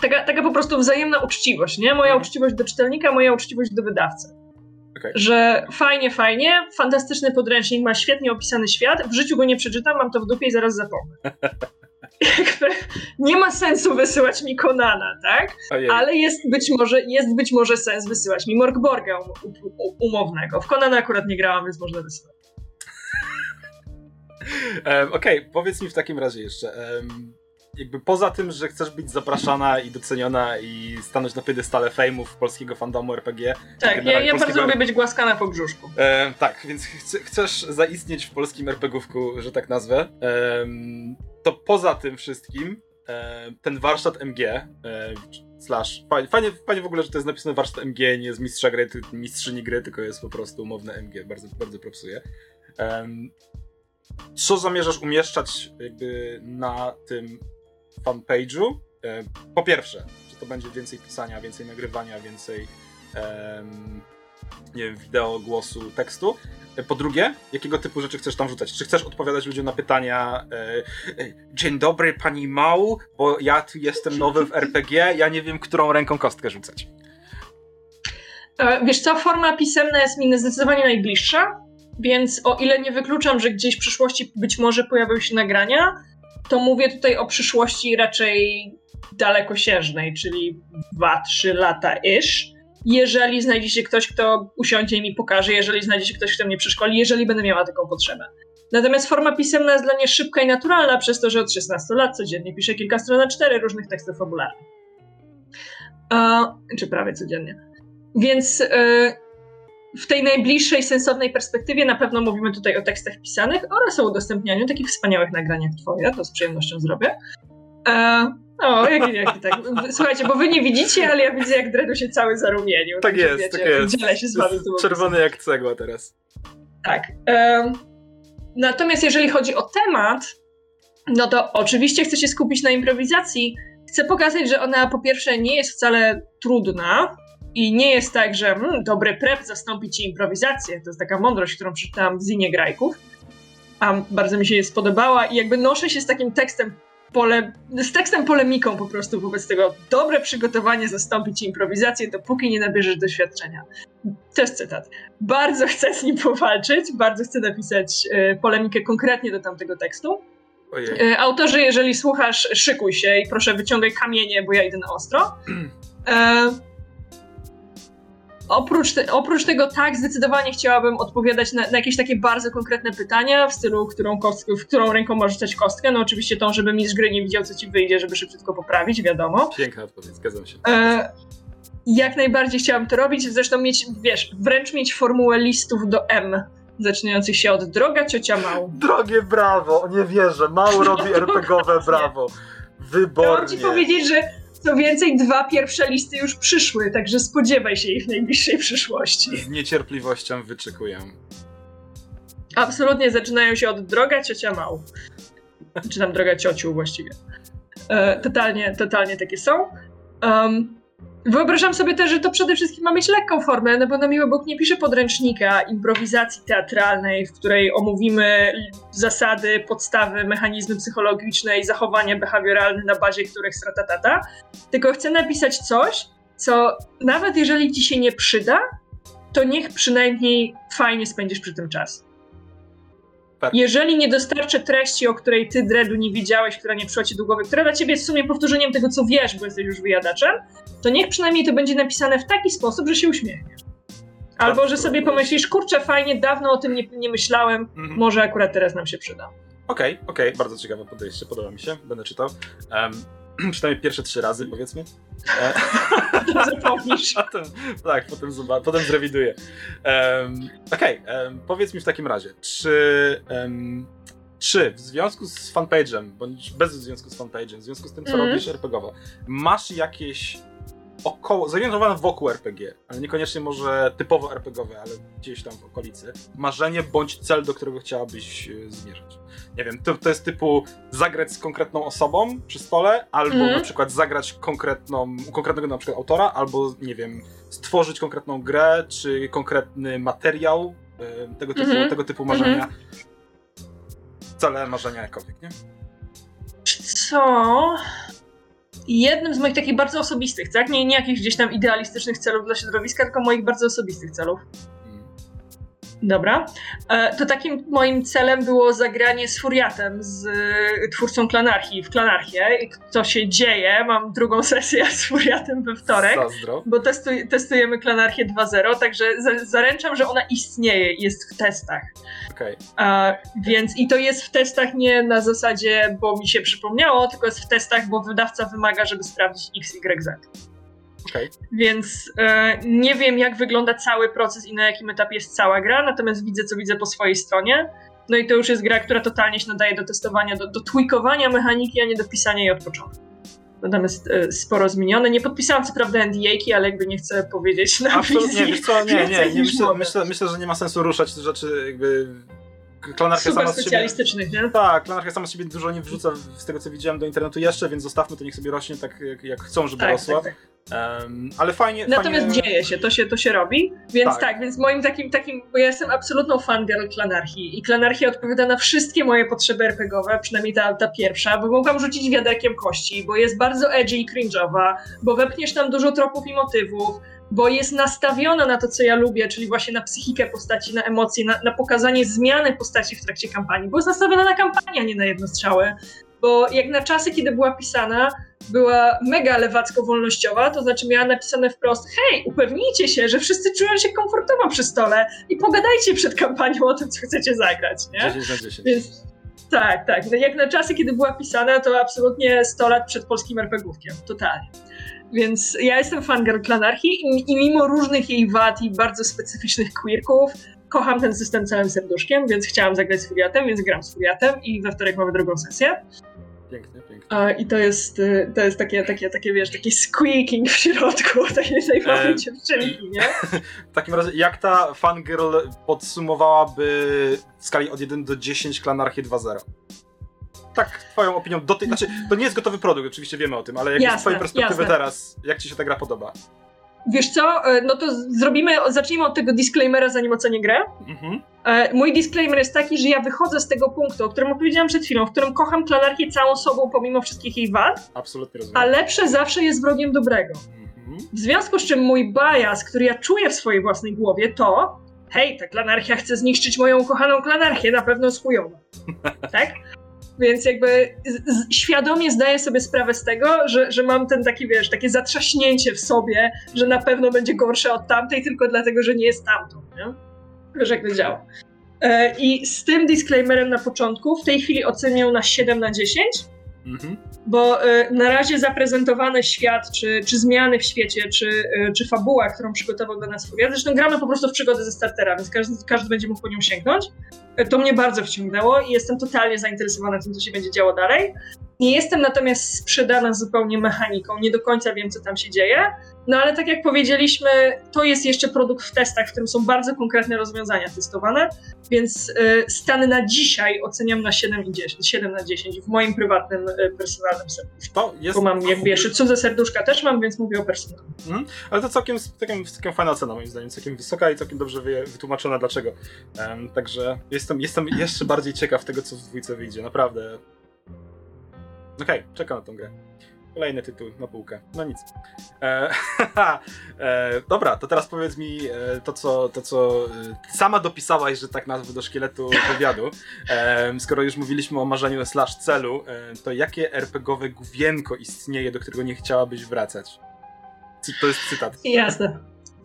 Taka, taka po prostu wzajemna uczciwość, nie? Moja mhm. uczciwość do czytelnika, moja uczciwość do wydawcy. Okay. Że fajnie, fajnie, fantastyczny podręcznik, ma świetnie opisany świat, w życiu go nie przeczytam, mam to w dupie i zaraz zapomnę. Nie ma sensu wysyłać mi Konana, tak? Ojej. Ale jest być, może, jest być może sens wysyłać mi Morgborga um, um, umownego. W Konana akurat nie grałam, więc można wysyłać. um, Okej, okay, powiedz mi w takim razie jeszcze. Um, jakby poza tym, że chcesz być zapraszana i doceniona i stanąć na piedestale fejmów polskiego fandomu RPG. Tak, ja, ja bardzo lubię być głaskana po brzuszku. E, tak, więc ch chcesz zaistnieć w polskim RPGówku, że tak nazwę. E, to poza tym wszystkim e, ten warsztat MG e, slash, fajnie, fajnie w ogóle, że to jest napisane warsztat MG, nie z mistrza gry, mistrzyni gry, tylko jest po prostu umowne MG, bardzo, bardzo propsuję. Co zamierzasz umieszczać jakby na tym fanpage'u. E, po pierwsze, czy to będzie więcej pisania, więcej nagrywania, więcej nie wiem, wideo, głosu, tekstu. E, po drugie, jakiego typu rzeczy chcesz tam rzucać? Czy chcesz odpowiadać ludziom na pytania e, Dzień dobry pani Mał, bo ja tu jestem nowy w RPG, ja nie wiem, którą ręką kostkę rzucać. Wiesz co, forma pisemna jest mi zdecydowanie najbliższa, więc o ile nie wykluczam, że gdzieś w przyszłości być może pojawią się nagrania, to mówię tutaj o przyszłości raczej dalekosiężnej, czyli 2-3 lata ish. Jeżeli znajdzie się ktoś, kto usiądzie i mi pokaże, jeżeli znajdzie się ktoś, kto mnie przeszkoli, jeżeli będę miała taką potrzebę. Natomiast forma pisemna jest dla mnie szybka i naturalna, przez to, że od 16 lat codziennie piszę kilka stron na cztery różnych tekstów fabularnych. czy prawie codziennie. Więc yy, w tej najbliższej, sensownej perspektywie na pewno mówimy tutaj o tekstach pisanych oraz o udostępnianiu takich wspaniałych nagrań jak twoje, to z przyjemnością zrobię. E, o, jaki, jaki tak. Słuchajcie, bo wy nie widzicie, ale ja widzę jak Dredu się cały zarumienił. Tak jest, wiecie, tak jest. Dzielę się z wami. Czerwony jak cegła teraz. Tak. E, natomiast jeżeli chodzi o temat, no to oczywiście chcę się skupić na improwizacji. Chcę pokazać, że ona po pierwsze nie jest wcale trudna, i nie jest tak, że hmm, dobry prep zastąpi ci improwizację. To jest taka mądrość, którą przeczytałam w Zinie Grajków. A bardzo mi się je spodobała i jakby noszę się z takim tekstem pole, z tekstem polemiką po prostu wobec tego. Dobre przygotowanie zastąpi ci improwizację, dopóki nie nabierzesz doświadczenia. To jest cytat. Bardzo chcę z nim powalczyć, bardzo chcę napisać e, polemikę konkretnie do tamtego tekstu. Ojej. Autorzy, jeżeli słuchasz, szykuj się i proszę wyciągaj kamienie, bo ja idę na ostro. E, Oprócz, te, oprócz tego, tak, zdecydowanie chciałabym odpowiadać na, na, jakieś takie bardzo konkretne pytania w stylu, którą, kostkę, w którą ręką możesz rzucać kostkę. No oczywiście tą, żeby mistrz gry nie widział, co ci wyjdzie, żeby szybciutko poprawić, wiadomo. Piękna odpowiedź, zgadzam się. E, jak najbardziej chciałabym to robić, zresztą mieć, wiesz, wręcz mieć formułę listów do M, zaczynających się od droga ciocia Mał. Drogie brawo, nie wierzę, Mał robi RPGowe brawo. Wybornie. Chciałam ci powiedzieć, że co więcej, dwa pierwsze listy już przyszły, także spodziewaj się ich w najbliższej przyszłości. Z niecierpliwością wyczekuję. Absolutnie zaczynają się od droga ciocia mał. Czy tam droga ciociu właściwie. E, totalnie, totalnie takie są. Um, Wyobrażam sobie też, że to przede wszystkim ma mieć lekką formę, no bo na miły Bóg nie pisze podręcznika improwizacji teatralnej, w której omówimy zasady, podstawy, mechanizmy psychologiczne i zachowanie behawioralne, na bazie których stratatata, tylko chcę napisać coś, co nawet jeżeli ci się nie przyda, to niech przynajmniej fajnie spędzisz przy tym czas. Tak. Jeżeli nie dostarczę treści, o której ty, Dredu, nie wiedziałeś, która nie przychodzi do głowy, która dla ciebie jest w sumie powtórzeniem tego, co wiesz, bo jesteś już wyjadaczem, to niech przynajmniej to będzie napisane w taki sposób, że się uśmiechniesz. Albo, że sobie pomyślisz, kurczę, fajnie, dawno o tym nie, nie myślałem, mhm. może akurat teraz nam się przyda. Okej, okay, okej, okay. bardzo ciekawe podejście, podoba mi się, będę czytał. Um, przynajmniej pierwsze trzy razy, powiedzmy. E, Zapomnisz. potem, tak, potem, potem zrewiduję. Um, Okej, okay, um, powiedz mi w takim razie, czy, um, czy w związku z fanpage'em, bądź bez związku z fanpage'em, w związku z tym, co mm. robisz RPGowo, masz jakieś około, zorientowane wokół RPG, ale niekoniecznie może typowo RPGowe, ale gdzieś tam w okolicy. Marzenie bądź cel, do którego chciałabyś e, zmierzać. Nie wiem, to, to jest typu zagrać z konkretną osobą przy stole, albo mm. na przykład zagrać konkretną, konkretnego na przykład autora, albo nie wiem, stworzyć konkretną grę, czy konkretny materiał, e, tego typu, mm -hmm. tego typu marzenia. Mm -hmm. Cele, marzenia jakkolwiek, nie? Co? Jednym z moich takich bardzo osobistych, tak? Nie, nie jakichś gdzieś tam idealistycznych celów dla środowiska, tylko moich bardzo osobistych celów. Dobra. E, to takim moim celem było zagranie z Furiatem, z e, twórcą Klanarchii, w Klanarchię. Co się dzieje? Mam drugą sesję z Furiatem we wtorek, Zazdro. bo testuj, testujemy Klanarchię 2.0, także zaręczam, że ona istnieje, jest w testach. Okay. więc i to jest w testach nie na zasadzie, bo mi się przypomniało, tylko jest w testach, bo wydawca wymaga, żeby sprawdzić X, Y, Z. Okay. Więc e, nie wiem, jak wygląda cały proces i na jakim etapie jest cała gra, natomiast widzę, co widzę po swojej stronie. No i to już jest gra, która totalnie się nadaje do testowania, do, do tweakowania mechaniki, a nie do pisania jej od początku. No tam jest e, sporo zmienione. Nie podpisałam co prawda NDA-ki, ale jakby nie chcę powiedzieć na Absolutnie, wiesz co, nie, nie, nie, nie myślę, myślę, myślę, że nie ma sensu ruszać te rzeczy jakby Klanarka sama z siebie, nie? Tak, klanarka sama z siebie dużo nie wrzuca z tego co widziałem do internetu jeszcze, więc zostawmy to, niech sobie rośnie tak jak, jak chcą, żeby tak, rosła. Tak, tak. Um, ale fajnie. Natomiast fajnie... dzieje się, to się, to się robi. Więc tak. tak, więc moim takim, takim, bo ja jestem absolutną fangirl Klanarchii i Klanarchia odpowiada na wszystkie moje potrzeby RPGowe, przynajmniej ta, ta pierwsza, bo mogłam rzucić wiaderkiem kości, bo jest bardzo edgy i cringe'owa, bo wepchniesz tam dużo tropów i motywów, bo jest nastawiona na to, co ja lubię, czyli właśnie na psychikę postaci, na emocje, na, na pokazanie zmiany postaci w trakcie kampanii, bo jest nastawiona na kampanię, a nie na jednostrzały. Bo jak na czasy, kiedy była pisana, była mega lewacko-wolnościowa, to znaczy miała napisane wprost, hej, upewnijcie się, że wszyscy czują się komfortowo przy stole i pogadajcie przed kampanią o tym, co chcecie zagrać, nie? 10 na 10. Więc, tak, tak. No jak na czasy, kiedy była pisana, to absolutnie 100 lat przed polskim RPGówkiem. Totalnie. Więc ja jestem fan Klanarchii i, i mimo różnych jej wad i bardzo specyficznych queerków, kocham ten system całym serduszkiem, więc chciałam zagrać z Furiatem, więc gram z Furiatem i we wtorek mamy drugą sesję. Pięknie, pięknie. I to jest, y, to jest takie, takie, takie, wiesz, taki squeaking w środku takiej zajmowej e, dziewczynki, nie? w takim razie, jak ta fangirl podsumowałaby w skali od 1 do 10 Klanarchię 2.0? tak twoją opinią do tej, znaczy to nie jest gotowy produkt, oczywiście wiemy o tym, ale jak jasne, z twojej perspektywy jasne. teraz, jak ci się ta gra podoba? Wiesz co, e, no to zrobimy, zacznijmy od tego disclaimera, zanim ocenię grę. Mhm. E, mój disclaimer jest taki, że ja wychodzę z tego punktu, o którym opowiedziałam przed chwilą, w którym kocham klanarkię całą sobą, pomimo wszystkich jej wad. Absolutnie rozumiem. A lepsze zawsze jest wrogiem dobrego. Mhm. W związku z czym mój bias, który ja czuję w swojej własnej głowie, to hej, ta klanarchia chce zniszczyć moją ukochaną klanarchię, na pewno jest chujowa. tak? Więc jakby z, świadomie zdaję sobie sprawę z tego, że, że mam ten taki, wiesz, takie zatrzaśnięcie w sobie, że na pewno będzie gorsze od tamtej, tylko dlatego, że nie jest tamtą, nie? Wiesz, jak to działa. E, I z tym disclaimerem na początku w tej chwili ocenię na 7 na 10, Mhm. Bo y, na razie zaprezentowany świat, czy, czy zmiany w świecie, czy, y, czy fabuła, którą przygotował dla nas Furiat, zresztą gramy po prostu w przygodę ze startera, więc każdy, każdy będzie mógł po nią sięgnąć. Y, to mnie bardzo wciągnęło i jestem totalnie zainteresowana tym, co się będzie działo dalej. Nie jestem natomiast sprzedana zupełnie mechaniką, nie do końca wiem, co tam się dzieje. No ale tak jak powiedzieliśmy, to jest jeszcze produkt w testach, w którym są bardzo konkretne rozwiązania testowane, więc y, stany na dzisiaj oceniam na 7, i 10, 7 na 10 w moim prywatnym, y, personalnym serduszku. To jest... Bo mam, jak wiesz, cudze serduszka też mam, więc mówię o personalnym. Mhm. Ale to całkiem, całkiem, całkiem fajna cena moim zdaniem, całkiem wysoka i całkiem dobrze wytłumaczona dlaczego. Um, także jestem, jestem jeszcze bardziej ciekaw tego, co w dwójce wyjdzie, naprawdę. Okej, okay, czekam na tą grę. Kolejny tytuł na półkę. No nic. E, e, dobra, to teraz powiedz mi e, to, co, to, co e, sama dopisałaś, że tak nazwę do szkieletu wywiadu. E, skoro już mówiliśmy o marzeniu slash celu, e, to jakie RPGowe główienko istnieje, do którego nie chciałabyś wracać? To jest cytat. Jasne.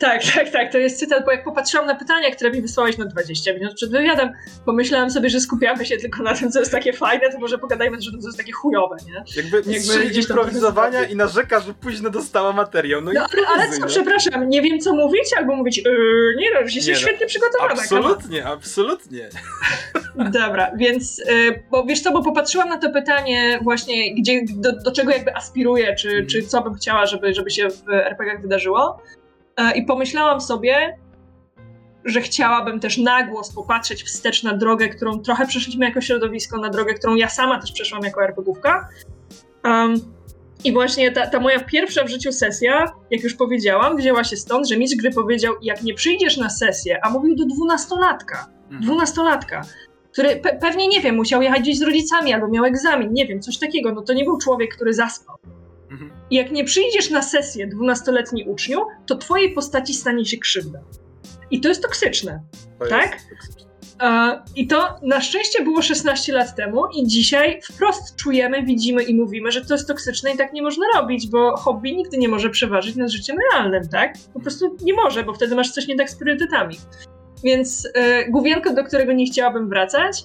Tak, tak, tak, to jest cytat, bo jak popatrzyłam na pytania, które mi wysłałeś na 20 minut przed wywiadem, pomyślałam sobie, że skupiamy się tylko na tym, co jest takie fajne, to może pogadajmy, że to jest takie chujowe, nie? Jakby, Jakby gdzieś improwizowania i narzeka, że późno dostała materiał. No, no ale co, no. przepraszam, nie wiem co mówić, albo mówić, yy, nie no, nie, no. świetnie przygotowana. Absolutnie, absolutnie. Dobra, więc, yy, bo wiesz co, bo popatrzyłam na to pytanie właśnie, gdzie, do, do czego jakby aspiruję, czy, mm. czy co bym chciała, żeby, żeby się w RPG wydarzyło. E, I pomyślałam sobie, że chciałabym też na głos popatrzeć wstecz na drogę, którą trochę przeszliśmy jako środowisko, na drogę, którą ja sama też przeszłam jako RPGówka. Um, I właśnie ta, ta, moja pierwsza w życiu sesja, jak już powiedziałam, wzięła się stąd, że mistrz gry powiedział, jak nie przyjdziesz na sesję, a mówił do dwunastolatka, mhm. dwunastolatka, który pe pewnie, nie wiem, musiał jechać gdzieś z rodzicami albo miał egzamin, nie wiem, coś takiego, no to nie był człowiek, który zaspał. Jak nie przyjdziesz na sesję dwunastoletni uczniu, to twojej postaci stanie się krzywda. I to jest toksyczne, to tak? Jest toksyczne. I to na szczęście było 16 lat temu i dzisiaj wprost czujemy, widzimy i mówimy, że to jest toksyczne i tak nie można robić, bo hobby nigdy nie może przeważyć nad życiem realnym, tak? Po prostu nie może, bo wtedy masz coś nie tak z priorytetami. Więc główienko, do którego nie chciałabym wracać,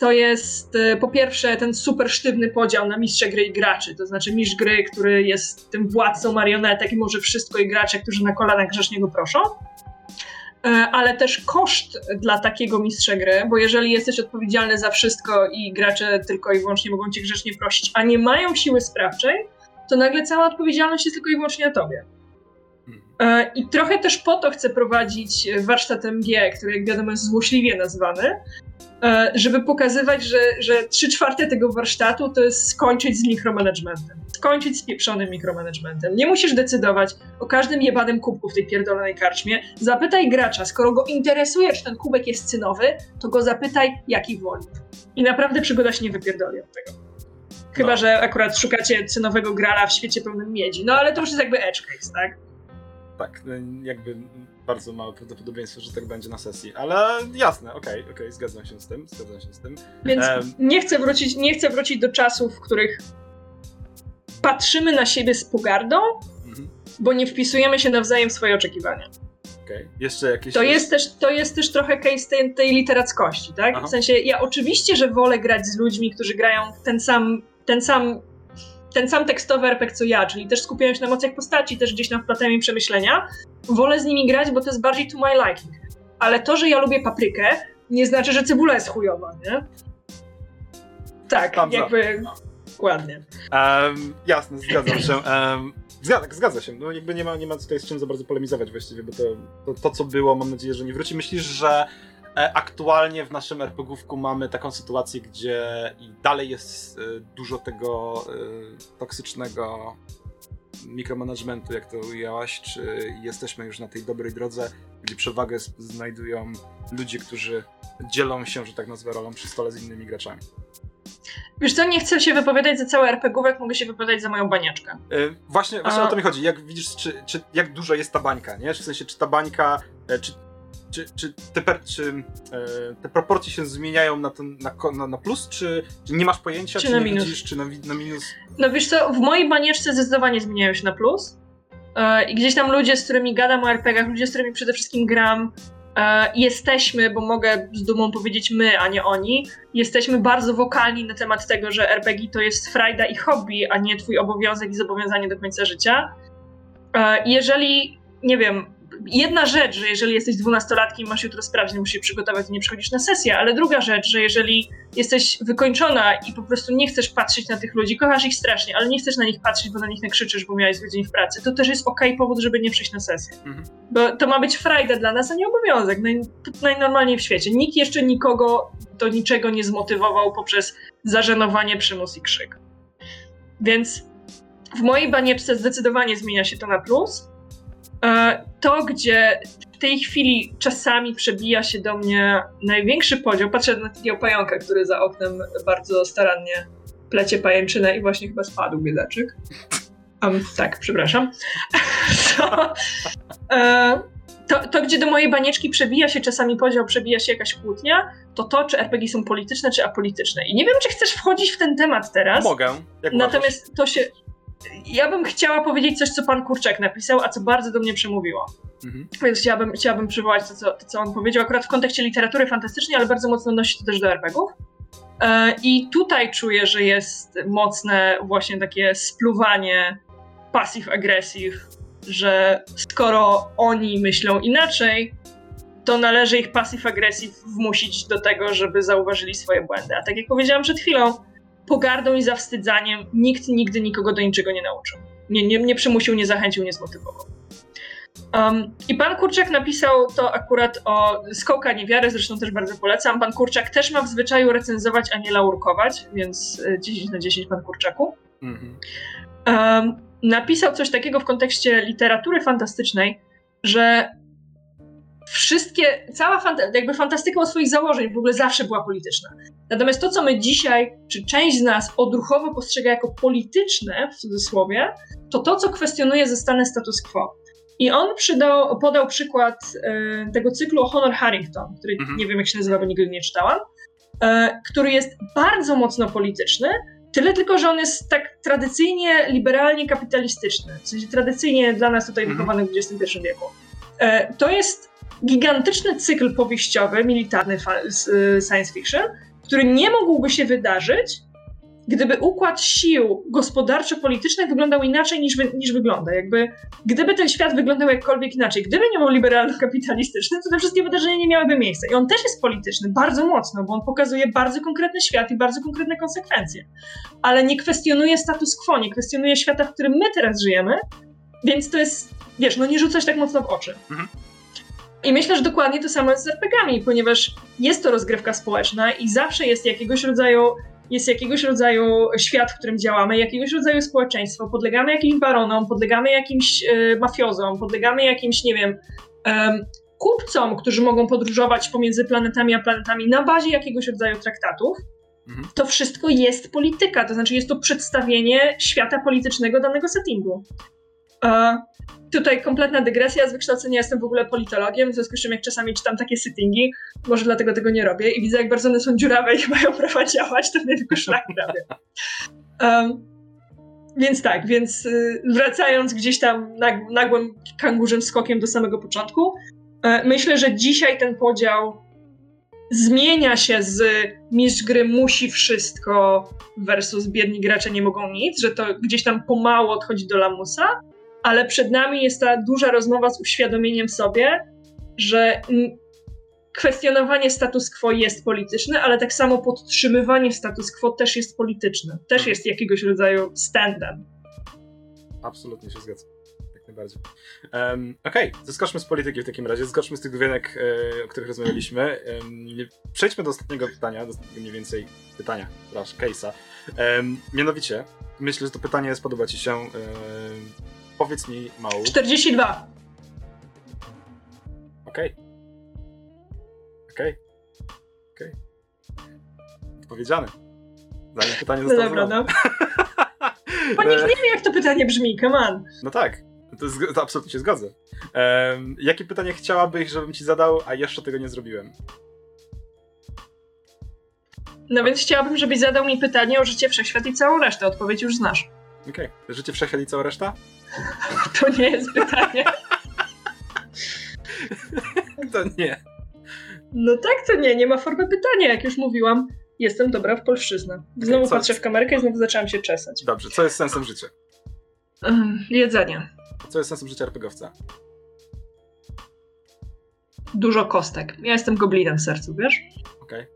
to jest e, po pierwsze ten super sztywny podział na mistrza gry i graczy, to znaczy mistrz gry, który jest tym władcą marionetek i może wszystko i gracze, którzy na kolanach grzecznie go proszą. E, ale też koszt dla takiego mistrza gry, bo jeżeli jesteś odpowiedzialny za wszystko i gracze tylko i wyłącznie mogą cię grzecznie prosić, a nie mają siły sprawczej, to nagle cała odpowiedzialność jest tylko i wyłącznie na tobie. E, I trochę też po to chcę prowadzić warsztat MG, który jak wiadomo jest złośliwie nazwany, E, żeby pokazywać, że, że 3 czwarte tego warsztatu to jest skończyć z mikromanagementem. Skończyć z pieprzonym mikromanagementem. Nie musisz decydować o każdym jebanym kubku w tej pierdolonej karczmie. Zapytaj gracza, skoro go interesuje, czy ten kubek jest cynowy, to go zapytaj, jaki woli. I naprawdę przygoda się nie wypierdoli od tego. Chyba, no. że akurat szukacie cynowego grala w świecie pełnym miedzi. No ale to już jest jakby edge case, tak? Tak, jakby bardzo małe prawdopodobieństwo, że tak będzie na sesji, ale jasne, okej, okay, okej, okay, zgadzam się z tym, zgadzam się z tym. Więc um, nie, chcę wrócić, nie chcę wrócić do czasów, w których patrzymy na siebie z pogardą, mhm. bo nie wpisujemy się nawzajem w swoje oczekiwania. Okay. Jeszcze jakieś... To jest, też, to jest też trochę case tej, tej literackości, tak? Aha. W sensie, ja oczywiście, że wolę grać z ludźmi, którzy grają ten sam, ten sam ten sam tekstowy RPG co ja, czyli też skupiają się na emocjach postaci, też gdzieś tam wplatają mi przemyślenia. Wolę z nimi grać, bo to jest bardziej to my liking. Ale to, że ja lubię paprykę, nie znaczy, że cebula jest chujowa, nie? Tak, Tam jakby... Za. Dokładnie. Um, jasne, zgadzam się. Um, zgadza, zgadza, się. No jakby nie ma, nie ma tutaj z czym za bardzo polemizować właściwie, bo to, to, to co było, mam nadzieję, że nie wróci. Myślisz, że aktualnie w naszym RPGówku mamy taką sytuację, gdzie i dalej jest e, dużo tego e, toksycznego mikromanagementu, jak to ujęłaś, czy jesteśmy już na tej dobrej drodze, gdzie przewagę znajdują ludzie, którzy dzielą się, że tak nazwę, rolą przy stole z innymi graczami? Wiesz co, nie chcę się wypowiadać za cały RPGówek, mogę się wypowiadać za moją baniaczkę. Yy, właśnie właśnie A... o to mi chodzi. Jak widzisz, czy, czy, jak dużo jest ta bańka, nie? W sensie, czy ta bańka, czy czy, czy, te, czy e, te proporcje się zmieniają na, ten, na, na, na plus, czy, czy, nie masz pojęcia, czy, czy na minus. Widzisz, czy na, na, minus? No wiesz co, w mojej banieczce zdecydowanie zmieniają się na plus. E, I gdzieś tam ludzie, z którymi gadam o RPGach, ludzie, z którymi przede wszystkim gram, e, jesteśmy, bo mogę z dumą powiedzieć my, a nie oni, jesteśmy bardzo wokalni na temat tego, że RPG to jest frajda i hobby, a nie twój obowiązek i zobowiązanie do końca życia. Jeżeli, nie wiem, jedna rzecz, że jeżeli jesteś dwunastolatkiem, masz jutro sprawdzić, musisz się przygotować i nie przychodzisz na sesję, ale druga rzecz, że jeżeli jesteś wykończona i po prostu nie chcesz patrzeć na tych ludzi, kochasz ich strasznie, ale nie chcesz na nich patrzeć, bo na nich nakrzyczysz, bo miałeś zły dzień w pracy, to też jest okej okay powód, żeby nie przyjść na sesję. Mhm. Bo to ma być frajda dla nas, a nie obowiązek. Naj, najnormalniej w świecie. Nikt jeszcze nikogo do niczego nie zmotywował poprzez zażenowanie, przymus i krzyk. Więc w mojej banieczce zdecydowanie zmienia się to na plus. E, to, gdzie w tej chwili czasami przebija się do mnie największy podział, patrzę na takiego pająka, który za oknem bardzo starannie plecie pajęczynę i właśnie chyba spadł biedaczyk. Um, tak, przepraszam. to, e, to, to, gdzie do mojej banieczki przebija się czasami podział, przebija się jakaś kłótnia, to to, czy RPG są polityczne, czy apolityczne. I nie wiem, czy chcesz wchodzić w ten temat teraz. Mogę. Jak Natomiast to się, ja bym chciała powiedzieć coś, co pan Kurczak napisał, a co bardzo do mnie przemówiło. Mhm. Więc chciałabym, chciałabym przywołać to co, to, co on powiedział, akurat w kontekście literatury fantastycznej, ale bardzo mocno nosi to też do RPGów. E, I tutaj czuję, że jest mocne właśnie takie spluwanie passive-aggressive, że skoro oni myślą inaczej, to należy ich passive-aggressive wmusić do tego, żeby zauważyli swoje błędy. A tak jak powiedziałam przed chwilą, pogardą i zawstydzaniem nikt nigdy nikogo do niczego nie nauczył. Nie, nie, nie przymusił, nie zachęcił, nie zmotywował. Um, I pan Kurczak napisał to akurat o Skołka Niewiary, zresztą też bardzo polecam. Pan Kurczak też ma w zwyczaju recenzować, a nie laurkować, więc 10 e, na 10 pan Kurczaku. Mhm. Um, napisał coś takiego w kontekście literatury fantastycznej, że wszystkie, cała fanta jakby fantastyka o swoich założeń w ogóle zawsze była polityczna. Natomiast to, co my dzisiaj, czy część z nas odruchowo postrzega jako polityczne, w cudzysłowie, to to, co kwestionuje zostane status quo. I on przydał, podał przykład e, tego cyklu Honor Harrington, który mhm. nie wiem jak się nazywa, bo nigdy nie czytałam, e, który jest bardzo mocno polityczny, tyle tylko, że on jest tak tradycyjnie liberalnie kapitalistyczny, w sensie tradycyjnie dla nas tutaj mhm. wychowany w XXI wieku. E, to jest gigantyczny cykl powieściowy, militarny y, science fiction, który nie mógłby się wydarzyć, gdyby układ sił gospodarczo-politycznych wyglądał inaczej niż, wy, niż wygląda. Jakby, gdyby ten świat wyglądał jakkolwiek inaczej, gdyby nie był liberalno-kapitalistyczny, to te wszystkie wydarzenia nie miałyby miejsca. I on też jest polityczny, bardzo mocno, bo on pokazuje bardzo konkretny świat i bardzo konkretne konsekwencje. Ale nie kwestionuje status quo, nie kwestionuje świata, w którym my teraz żyjemy, więc to jest, wiesz, no nie rzucać tak mocno w oczy. Mhm. I myślę, że dokładnie to samo jest z RPGami, ponieważ jest to rozgrywka społeczna i zawsze jest jakiegoś rodzaju jest jakiegoś rodzaju świat, w którym działamy, jakiegoś rodzaju społeczeństwo, podlegamy jakimś baronom, podlegamy jakimś e, mafiozom, podlegamy jakimś, nie wiem, e, kupcom, którzy mogą podróżować pomiędzy planetami a planetami na bazie jakiegoś rodzaju traktatów. Mhm. To wszystko jest polityka, to znaczy jest to przedstawienie świata politycznego danego settingu. E, tutaj kompletna dygresja. Z wykształcenia jestem w ogóle politologiem, w związku z czym jak czasami czytam takie sittingi, może dlatego tego nie robię i widzę, jak bardzo one są dziurawe i mają prawa działać, to mnie tylko szlak. Um, więc tak, więc y, wracając gdzieś tam nagłym kangurzym skokiem do samego początku, e, myślę, że dzisiaj ten podział zmienia się z mistrz gry musi wszystko versus biedni gracze nie mogą nic, że to gdzieś tam pomału odchodzi do lamusa, ale przed nami jest ta duża rozmowa z uświadomieniem sobie, że kwestionowanie status quo jest polityczne, ale tak samo podtrzymywanie status quo też jest polityczne. Też jest jakiegoś rodzaju standem. Absolutnie się zgadzam. Jak najbardziej. Um, Okej, okay. zeskoczmy z polityki w takim razie, zeskoczmy z tych dywienek, e, o których rozmawialiśmy. Um, przejdźmy do ostatniego pytania, do mniej więcej pytania, rasz, case'a. Um, mianowicie, myślę, że to pytanie spodoba Ci się. Powiedz mi mało. 42. Okej. Okay. Okej. Okay. Okej. Okay. Odpowiedziane. Zanim pytanie zostało No dobra, no. Bo nikt nie wie, jak to pytanie brzmi, come on. No tak. To, jest, to absolutnie się zgodzę. Um, jakie pytanie chciałabyś, żebym ci zadał, a jeszcze tego nie zrobiłem? No więc chciałabym, żebyś zadał mi pytanie o życie, wszechświat i całą resztę. Odpowiedź już znasz. Okej. Okay. Życie, wszechświat i cała reszta? To nie jest pytanie. To nie. No tak, to nie, nie ma formy pytania, jak już mówiłam. Jestem dobra w polszczyznę. Znowu okay, patrzę w kamerkę i znowu zaczęłam się czesać. Dobrze, co jest sensem życia? jedzenie. Co jest sensem życia RPGowca? Dużo kostek. Ja jestem goblinem w sercu, wiesz? Okej, okay.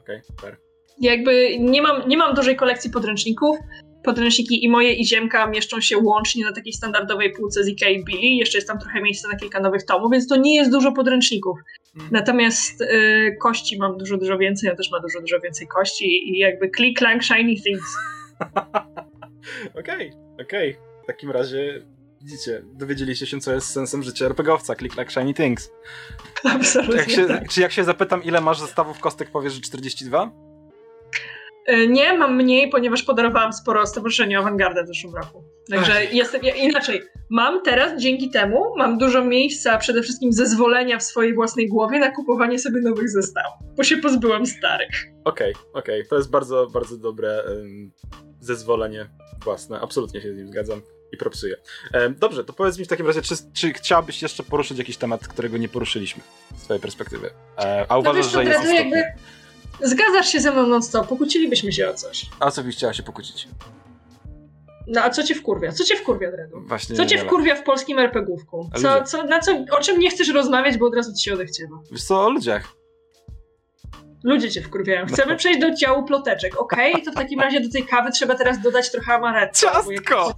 okej, okay. fair. Jakby nie mam, nie mam dużej kolekcji podręczników, podręczniki i moje i Ziemka mieszczą się łącznie na takiej standardowej półce z Ikea Billy. Jeszcze jest tam trochę miejsca na kilka nowych tomów, więc to nie jest dużo podręczników. Mm. Natomiast y, kości mam dużo, dużo więcej, ja też mam dużo, dużo więcej kości i jakby click, clank, shiny things. Okej, okej. Okay. W takim razie widzicie, dowiedzieliście się, co jest sensem życia RPGowca. Click, like, shiny things. Absolutnie jak się, tak. Czy jak się zapytam, ile masz zestawów kostek, powiesz, że 42? E, nie, mam mniej, ponieważ podarowałam sporo stowarzyszeniu Awangardę w zeszłym roku. Także Ach. jestem inaczej. Mam teraz dzięki temu, mam dużo miejsca, przede wszystkim zezwolenia w swojej własnej głowie na kupowanie sobie nowych zestawów, bo się pozbyłam starych. Okej, okay, okej. Okay. To jest bardzo, bardzo dobre um, zezwolenie własne. Absolutnie się z nim zgadzam i propsuję. E, dobrze, to powiedz mi w takim razie, czy, czy chciałabyś jeszcze poruszyć jakiś temat, którego nie poruszyliśmy z twojej perspektywy? E, a uważasz, no wiesz, że jest istotny? jakby Zgadzasz się ze mną non stop, pokłócilibyśmy się o coś. A co byś chciała się pokłócić? No a co cię wkurwia? Co cię wkurwia, Dredu? Właśnie co cię wkurwia w polskim RPGówku? Co, co, na co, o czym nie chcesz rozmawiać, bo od razu ci się odechciewa? Wiesz co, o ludziach. Ludzie cię wkurwiają. Chcemy no. przejść do działu ploteczek, okej? Okay? To w takim razie do tej kawy trzeba teraz dodać trochę amaretto. Ciastko!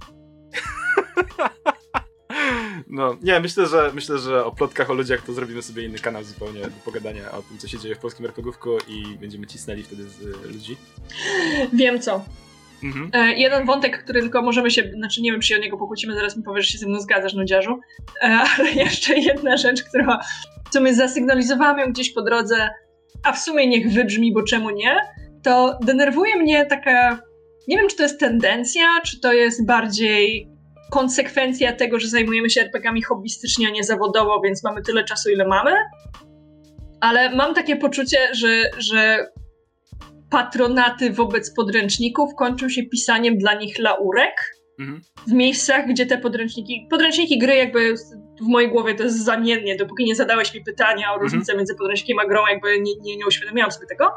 No, nie, myślę, że myślę, że o plotkach o ludziach to zrobimy sobie inny kanał zupełnie do pogadania o tym, co się dzieje w polskim RPGówku i będziemy cisnęli wtedy z ludzi. Wiem co. Mhm. E, jeden wątek, który tylko możemy się, znaczy nie wiem, czy o niego pokłócimy, zaraz mi powiesz, że się ze mną zgadzasz, nudziarzu, e, ale jeszcze jedna rzecz, która, co mnie zasygnalizowałam ją gdzieś po drodze, a w sumie niech wybrzmi, bo czemu nie, to denerwuje mnie taka, nie wiem, czy to jest tendencja, czy to jest bardziej konsekwencja tego, że zajmujemy się RPGami hobbystycznie, a nie zawodowo, więc mamy tyle czasu, ile mamy. Ale mam takie poczucie, że, że patronaty wobec podręczników kończą się pisaniem dla nich laurek. Mhm. W miejscach, gdzie te podręczniki. Podręczniki gry, jakby w mojej głowie to jest zamiennie, dopóki nie zadałeś mi pytania o mhm. różnicę między podręcznikiem a grą, jakby nie, nie, nie uświadomiłam sobie tego.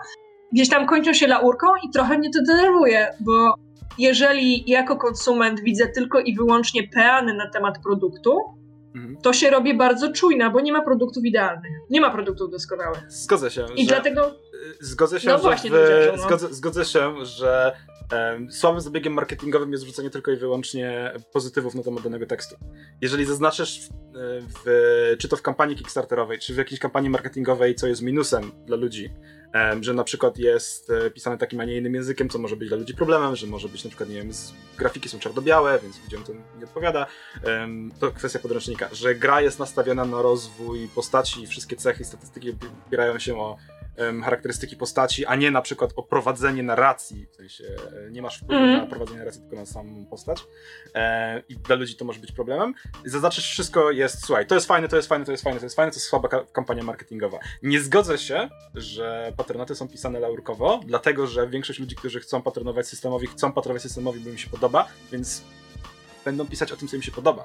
Gdzieś tam kończą się laurką i trochę mnie to denerwuje, bo jeżeli jako konsument widzę tylko i wyłącznie peany na temat produktu, mhm. to się robi bardzo czujna, bo nie ma produktów idealnych. Nie ma produktów doskonałych. Zgodzę się. I że, dlatego. Zgodzę się, no że właśnie, w, no. zgodzę, zgodzę się, że słabym zabiegiem marketingowym jest wrzucenie tylko i wyłącznie pozytywów na temat danego tekstu. Jeżeli zaznaczysz, w, w, czy to w kampanii Kickstarterowej, czy w jakiejś kampanii marketingowej, co jest minusem dla ludzi, że na przykład jest e, pisane takim, a nie innym językiem, co może być dla ludzi problemem, że może być na przykład, nie wiem, grafiki są czarno-białe, więc ludziom to nie odpowiada. To kwestia podręcznika, że gra jest nastawiona na rozwój postaci i wszystkie cechy i statystyki opierają się o charakterystyki postaci, a nie na przykład o prowadzenie narracji. W sensie e, nie masz wpływu mm. na prowadzenie narracji, tylko na samą postać. E, I dla ludzi to może być problemem. Zaznaczysz wszystko jest, słuchaj, to jest fajne, to jest fajne, to jest fajne, to jest fajne, to jest słaba kampania marketingowa. Nie zgodzę się, że patronaty są pisane laurkowo, dlatego że większość ludzi, którzy chcą patronować systemowi, chcą patronować systemowi, bo im się podoba, więc będą pisać o tym, co im się podoba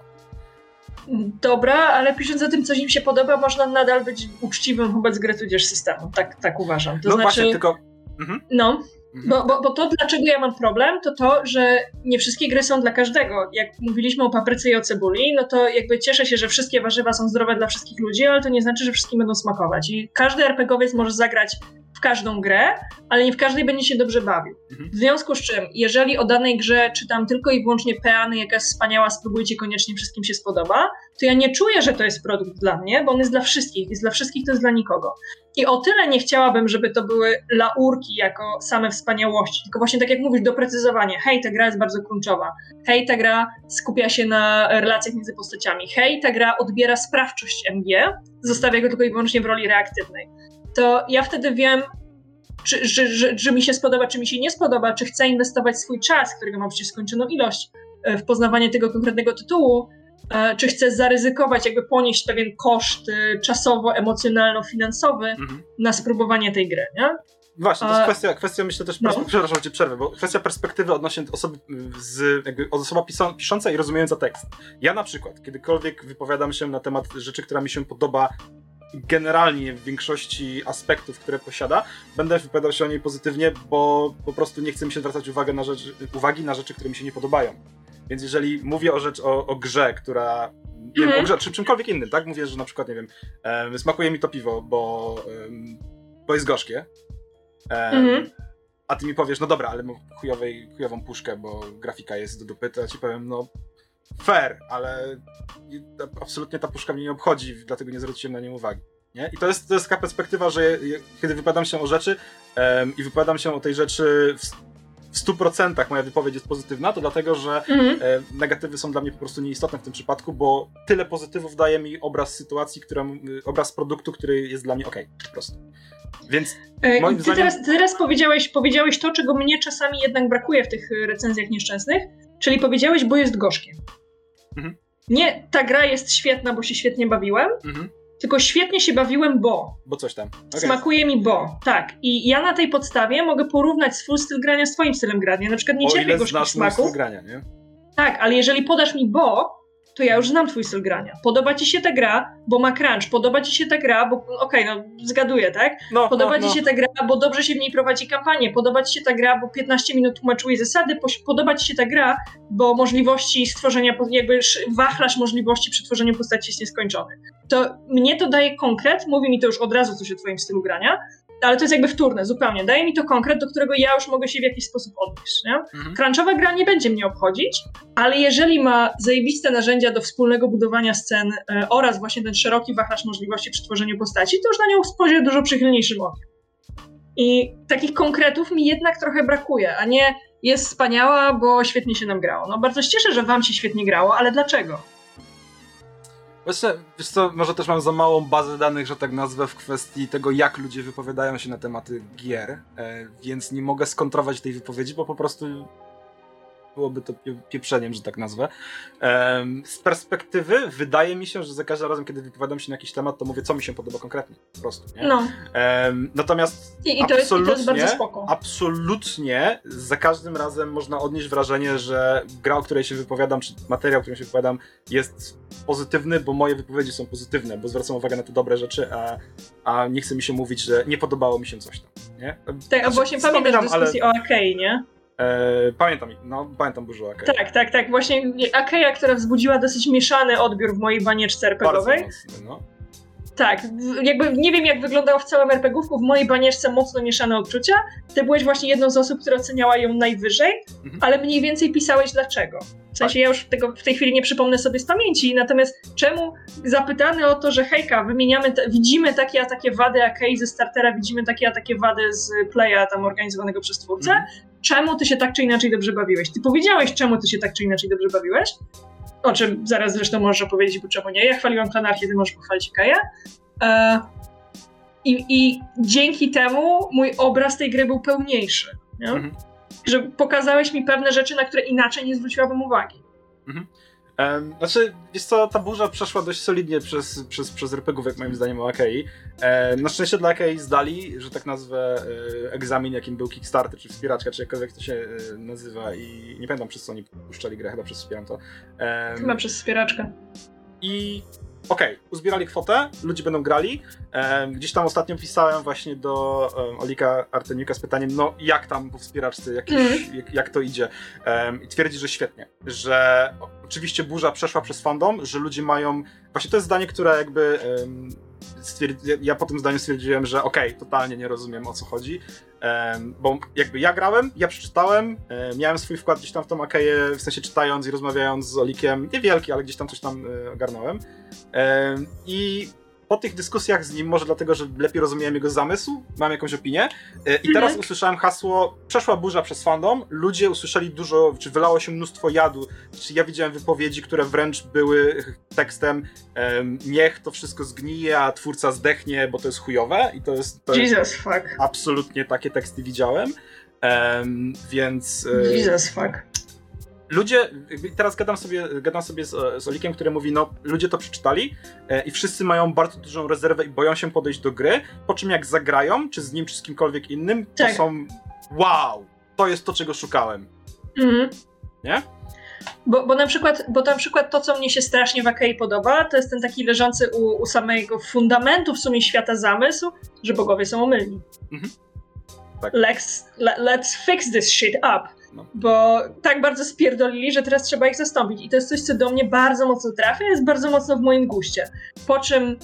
dobra, ale pisząc o tym, co im się podoba, można nadal być uczciwym wobec gry tudzież systemu. Tak, tak uważam. To no znaczy, właśnie, tylko... Mhm. No, mhm. bo, bo, bo to, dlaczego ja mam problem, to to, że nie wszystkie gry są dla każdego. Jak mówiliśmy o papryce i o cebuli, no to jakby cieszę się, że wszystkie warzywa są zdrowe dla wszystkich ludzi, ale to nie znaczy, że wszystkim będą smakować. I każdy RPGowiec może zagrać każdą grę, ale nie w każdej będzie się dobrze bawił. Mhm. W związku z czym, jeżeli o danej grze czytam tylko i wyłącznie peany, jaka jest wspaniała, spróbujcie, koniecznie wszystkim się spodoba, to ja nie czuję, że to jest produkt dla mnie, bo on jest dla wszystkich, jest dla wszystkich, to jest dla nikogo. I o tyle nie chciałabym, żeby to były laurki jako same wspaniałości, tylko właśnie tak jak mówisz, doprecyzowanie. Hej, ta gra jest bardzo kluczowa. Hej, ta gra skupia się na relacjach między postaciami. Hej, ta gra odbiera sprawczość MG, zostawia go tylko i wyłącznie w roli reaktywnej to ja wtedy wiem, czy, mi się spodoba, czy mi się nie spodoba, czy chcę inwestować swój czas, którego mam przecież skończoną ilość, e, w poznawanie tego konkretnego tytułu, e, czy chcę zaryzykować, jakby ponieść pewien koszt e, czasowo-emocjonalno-finansowy mhm. na spróbowanie tej gry, nie? Właśnie, to jest kwestia, kwestia myślę też, no. przepraszam cię przerwę, bo kwestia perspektywy odnośnie osoby, z, jakby osoba pisząca i rozumiejąca tekst. Ja na przykład, kiedykolwiek wypowiadam się na temat rzeczy, która mi się podoba generalnie w większości aspektów, które posiada, będę wypowiadał się o niej pozytywnie, bo po prostu nie chcę mi się zwracać uwagę na rzeczy, uwagi na rzeczy, które mi się nie podobają. Więc jeżeli mówię o, rzecz, o, o grze, która nie wiem, o mhm. grze, czy czymkolwiek innym, tak? Mówię, że na przykład, nie wiem, smakuje mi to piwo, bo, bo jest gorzkie. Mhm. A ty mi powiesz, no dobra, ale mam chujowej, chujową puszkę, bo grafika jest do dupy, to ja ci powiem, no fair, ale absolutnie ta puszka mnie nie obchodzi, dlatego nie zwróciłem na nią uwagi. Nie? I to jest, to jest taka perspektywa, że kiedy wypowiadam się o rzeczy um, i wypowiadam się o tej rzeczy w, w 100% moja wypowiedź jest pozytywna, to dlatego, że mm. e, negatywy są dla mnie po prostu nieistotne w tym przypadku, bo tyle pozytywów daje mi obraz sytuacji, która, obraz produktu, który jest dla mnie ok, po prostu. Więc e, moim ty zdaniem... Teraz, ty teraz powiedziałeś, powiedziałeś to, czego mnie czasami jednak brakuje w tych recenzjach nieszczęsnych, czyli powiedziałeś, bo jest gorzkie. Mhm. Nie, ta gra jest świetna, bo się świetnie bawiłem, mhm. tylko świetnie się bawiłem, bo. Bo coś tam. Okay. Smakuje mi, bo. Tak. I ja na tej podstawie mogę porównać swój styl grania z twoim stylem grania. Na przykład nie cierpię gorzkich smaków. grania, nie? Tak, ale jeżeli podasz mi bo, to ja już znam twój styl grania. Podoba ci się ta gra, bo ma crunch. Podoba ci się ta gra, bo okej, okay, no zgaduję, tak? No, Podoba no, ci się no. ta gra, bo dobrze się w niej prowadzi kampanię. Podoba ci się ta gra, bo 15 minut tłumaczyłeś zasady. Podoba ci się ta gra, bo możliwości stworzenia, jakby wachlarz możliwości przy tworzeniu postaci jest nieskończony. To mnie to daje konkret, mówi mi to już od razu coś o twoim stylu grania, ale to jest jakby wtórne, zupełnie. Daje mi to konkret, do którego ja już mogę się w jakiś sposób odnieść. Nie? Mhm. Crunchowa gra nie będzie mnie obchodzić, ale jeżeli ma zajebiste narzędzia do wspólnego budowania scen e, oraz właśnie ten szeroki wachlarz możliwości przy tworzeniu postaci, to już na nią spojrzę dużo przychylniejszym okiem. I takich konkretów mi jednak trochę brakuje, a nie jest wspaniała, bo świetnie się nam grało. No bardzo się cieszę, że wam się świetnie grało, ale dlaczego? Właśnie, wiesz co, może też mam za małą bazę danych, że tak nazwę, w kwestii tego, jak ludzie wypowiadają się na tematy gier, e, więc nie mogę skontrować tej wypowiedzi, bo po prostu byłoby to pieprzeniem, że tak nazwę. Z perspektywy wydaje mi się, że za każdym razem, kiedy wypowiadam się na jakiś temat, to mówię, co mi się podoba konkretnie. Po prostu, nie? No. Natomiast I, i to jest, i to jest bardzo spoko. absolutnie za każdym razem można odnieść wrażenie, że gra, o której się wypowiadam, czy materiał, o którym się wypowiadam, jest pozytywny, bo moje wypowiedzi są pozytywne, bo zwracam uwagę na te dobre rzeczy, a, a nie chce mi się mówić, że nie podobało mi się coś tam. Nie? Tak, a znaczy, właśnie pamiętasz dyskusji ale... o Akei, nie? E, pamiętam, no pamiętam dużo Akeja. Tak, tak, tak. Właśnie Akeja, która wzbudziła dosyć mieszany odbiór w mojej banieczce RPGowej. Mocny, no. Tak, jakby nie wiem jak wyglądało w całym RPGówku, w mojej banieczce mocno mieszane odczucia. Ty byłeś właśnie jedną z osób, która oceniała ją najwyżej, mhm. ale mniej więcej pisałeś dlaczego. W sensie ja już tego w tej chwili nie przypomnę sobie z pamięci, natomiast czemu zapytany o to, że hejka, wymieniamy, widzimy takie a takie wady AK ze startera, widzimy takie a takie wady z playa tam organizowanego przez twórcę, mhm. Czemu ty się tak czy inaczej dobrze bawiłeś? Ty powiedziałeś, czemu ty się tak czy inaczej dobrze bawiłeś, o czym zaraz zresztą możesz opowiedzieć, bo czemu nie. Ja chwaliłam Klanarchię, ty możesz pochwalić Kaja. E, i, I dzięki temu mój obraz tej gry był pełniejszy. Mhm. Że pokazałeś mi pewne rzeczy, na które inaczej nie zwróciłabym uwagi. Mhm. Um, znaczy, jest co, ta burza przeszła dość solidnie przez, przez, przez RPGów, jak moim zdaniem o Akei. E, na szczęście dla Akei zdali, że tak nazwę, e, egzamin, jakim był Kickstarter, czy wspieraczka, czy jakkolwiek to się e, nazywa i nie pamiętam przez co oni puszczali grę, chyba przez wspieram to. chyba przez wspieraczkę. I okej, okay, uzbierali kwotę, ludzie będą grali. Um, gdzieś tam ostatnio pisałem właśnie do um, Olika Artemiuka z pytaniem, no jak tam po wspieraczce, mm. jak, jak, to idzie. Um, I twierdzi, że świetnie, że oczywiście burza przeszła przez fandom, że ludzie mają, właśnie to jest zdanie, które jakby ja po tym zdaniu stwierdziłem, że okej, okay, totalnie nie rozumiem o co chodzi, bo jakby ja grałem, ja przeczytałem, miałem swój wkład gdzieś tam w tą Akeję, w sensie czytając i rozmawiając z Olikiem, niewielki, ale gdzieś tam coś tam e, ogarnąłem. I po tych dyskusjach z nim, może dlatego, że lepiej rozumiałem jego zamysł, mam jakąś opinię. E, I teraz mhm. usłyszałem hasło, przeszła burza przez fandom, ludzie usłyszeli dużo, czy wylało się mnóstwo jadu, czy ja widziałem wypowiedzi, które wręcz były tekstem niech to wszystko zgnije, a twórca zdechnie, bo to jest chujowe i to jest... To Jesus jest, fuck. Absolutnie takie teksty widziałem, więc... E, Jesus fuck ludzie, teraz gadam sobie, gadam sobie z, z Olikiem, który mówi, no ludzie to przeczytali e, i wszyscy mają bardzo dużą rezerwę i boją się podejść do gry, po czym jak zagrają, czy z nim, czy z kimkolwiek innym, to tak. są wow, to jest to, czego szukałem. Mhm. Nie? Bo, bo, na przykład, bo na przykład to, co mnie się strasznie w Akei podoba, to jest ten taki leżący u, u samego fundamentu w sumie świata zamysł, że bogowie są omylni. Mhm. Tak. Let's, let, let's fix this shit up. No. Bo tak bardzo spierdolili, że teraz trzeba ich zastąpić. I to jest coś, co do mnie bardzo mocno trafia, jest bardzo mocno w moim guście. Po czym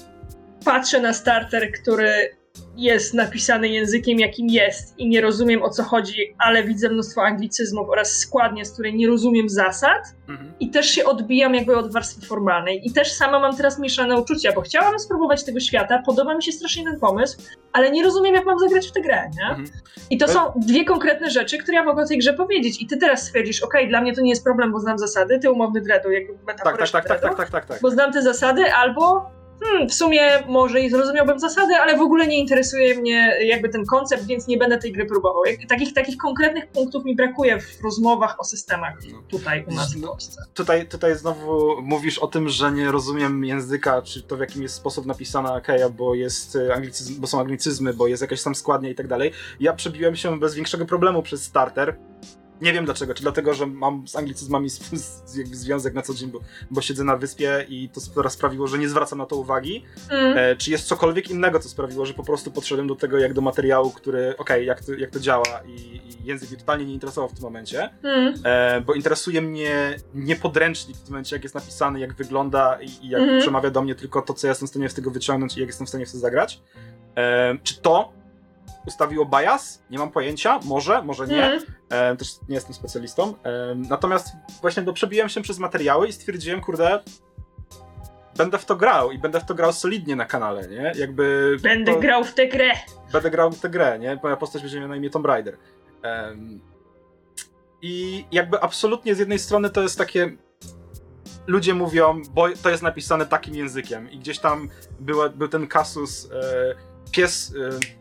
patrzę na starter, który jest napisany językiem, jakim jest i nie rozumiem o co chodzi, ale widzę mnóstwo anglicyzmów oraz składnie, z której nie rozumiem zasad mhm. i też się odbijam jakby od warstwy formalnej. I też sama mam teraz mieszane uczucia, bo chciałam spróbować tego świata, podoba mi się strasznie ten pomysł, ale nie rozumiem jak mam zagrać w tę grę, nie? Mhm. I to są dwie konkretne rzeczy, które ja mogę o tej grze powiedzieć i ty teraz stwierdzisz, okej, okay, dla mnie to nie jest problem, bo znam zasady, ty umowny dreadu, jakby tak, tak, tak, tak, tak, tak, tak, tak. Bo znam te zasady, albo hmm, w sumie może i zrozumiałbym zasady, ale w ogóle nie interesuje mnie jakby ten koncept, więc nie będę tej gry próbował. Jak, takich, takich konkretnych punktów mi brakuje w rozmowach o systemach no. tutaj u nas w Polsce. Tutaj, tutaj znowu mówisz o tym, że nie rozumiem języka, czy to w jakim jest sposób napisana Akeja, bo jest anglicyzm, bo są anglicyzmy, bo jest jakaś tam składnia i tak dalej. Ja przebiłem się bez większego problemu przez starter nie wiem dlaczego, czy dlatego, że mam z anglicyzmami związek na co dzień, bo, bo siedzę na wyspie i to teraz sprawiło, że nie zwracam na to uwagi. Mm. E, czy jest cokolwiek innego, co sprawiło, że po prostu podszedłem do tego jak do materiału, który, okej, okay, jak, to, jak to działa i, i, język mnie totalnie nie interesował w tym momencie, mm. e, bo interesuje mnie nie podręcznik w tym momencie, jak jest napisany, jak wygląda i, i jak mm. przemawia do mnie tylko to, co ja jestem w stanie z tego wyciągnąć i jak jestem w stanie w to zagrać. E, czy to ustawiło bias? Nie mam pojęcia, może, może nie. Mm. E, też nie jestem specjalistą. E, natomiast właśnie do przebiłem się przez materiały i stwierdziłem, kurde, będę w to grał i będę w to grał solidnie na kanale, nie? Jakby... Będę to... grał w tę grę. Będę grał w tę grę, nie? Moja postać będzie miała na imię Tomb Raider. I jakby absolutnie z jednej strony to jest takie ludzie mówią, bo to jest napisane takim językiem i gdzieś tam był, był ten kasus e, pies e,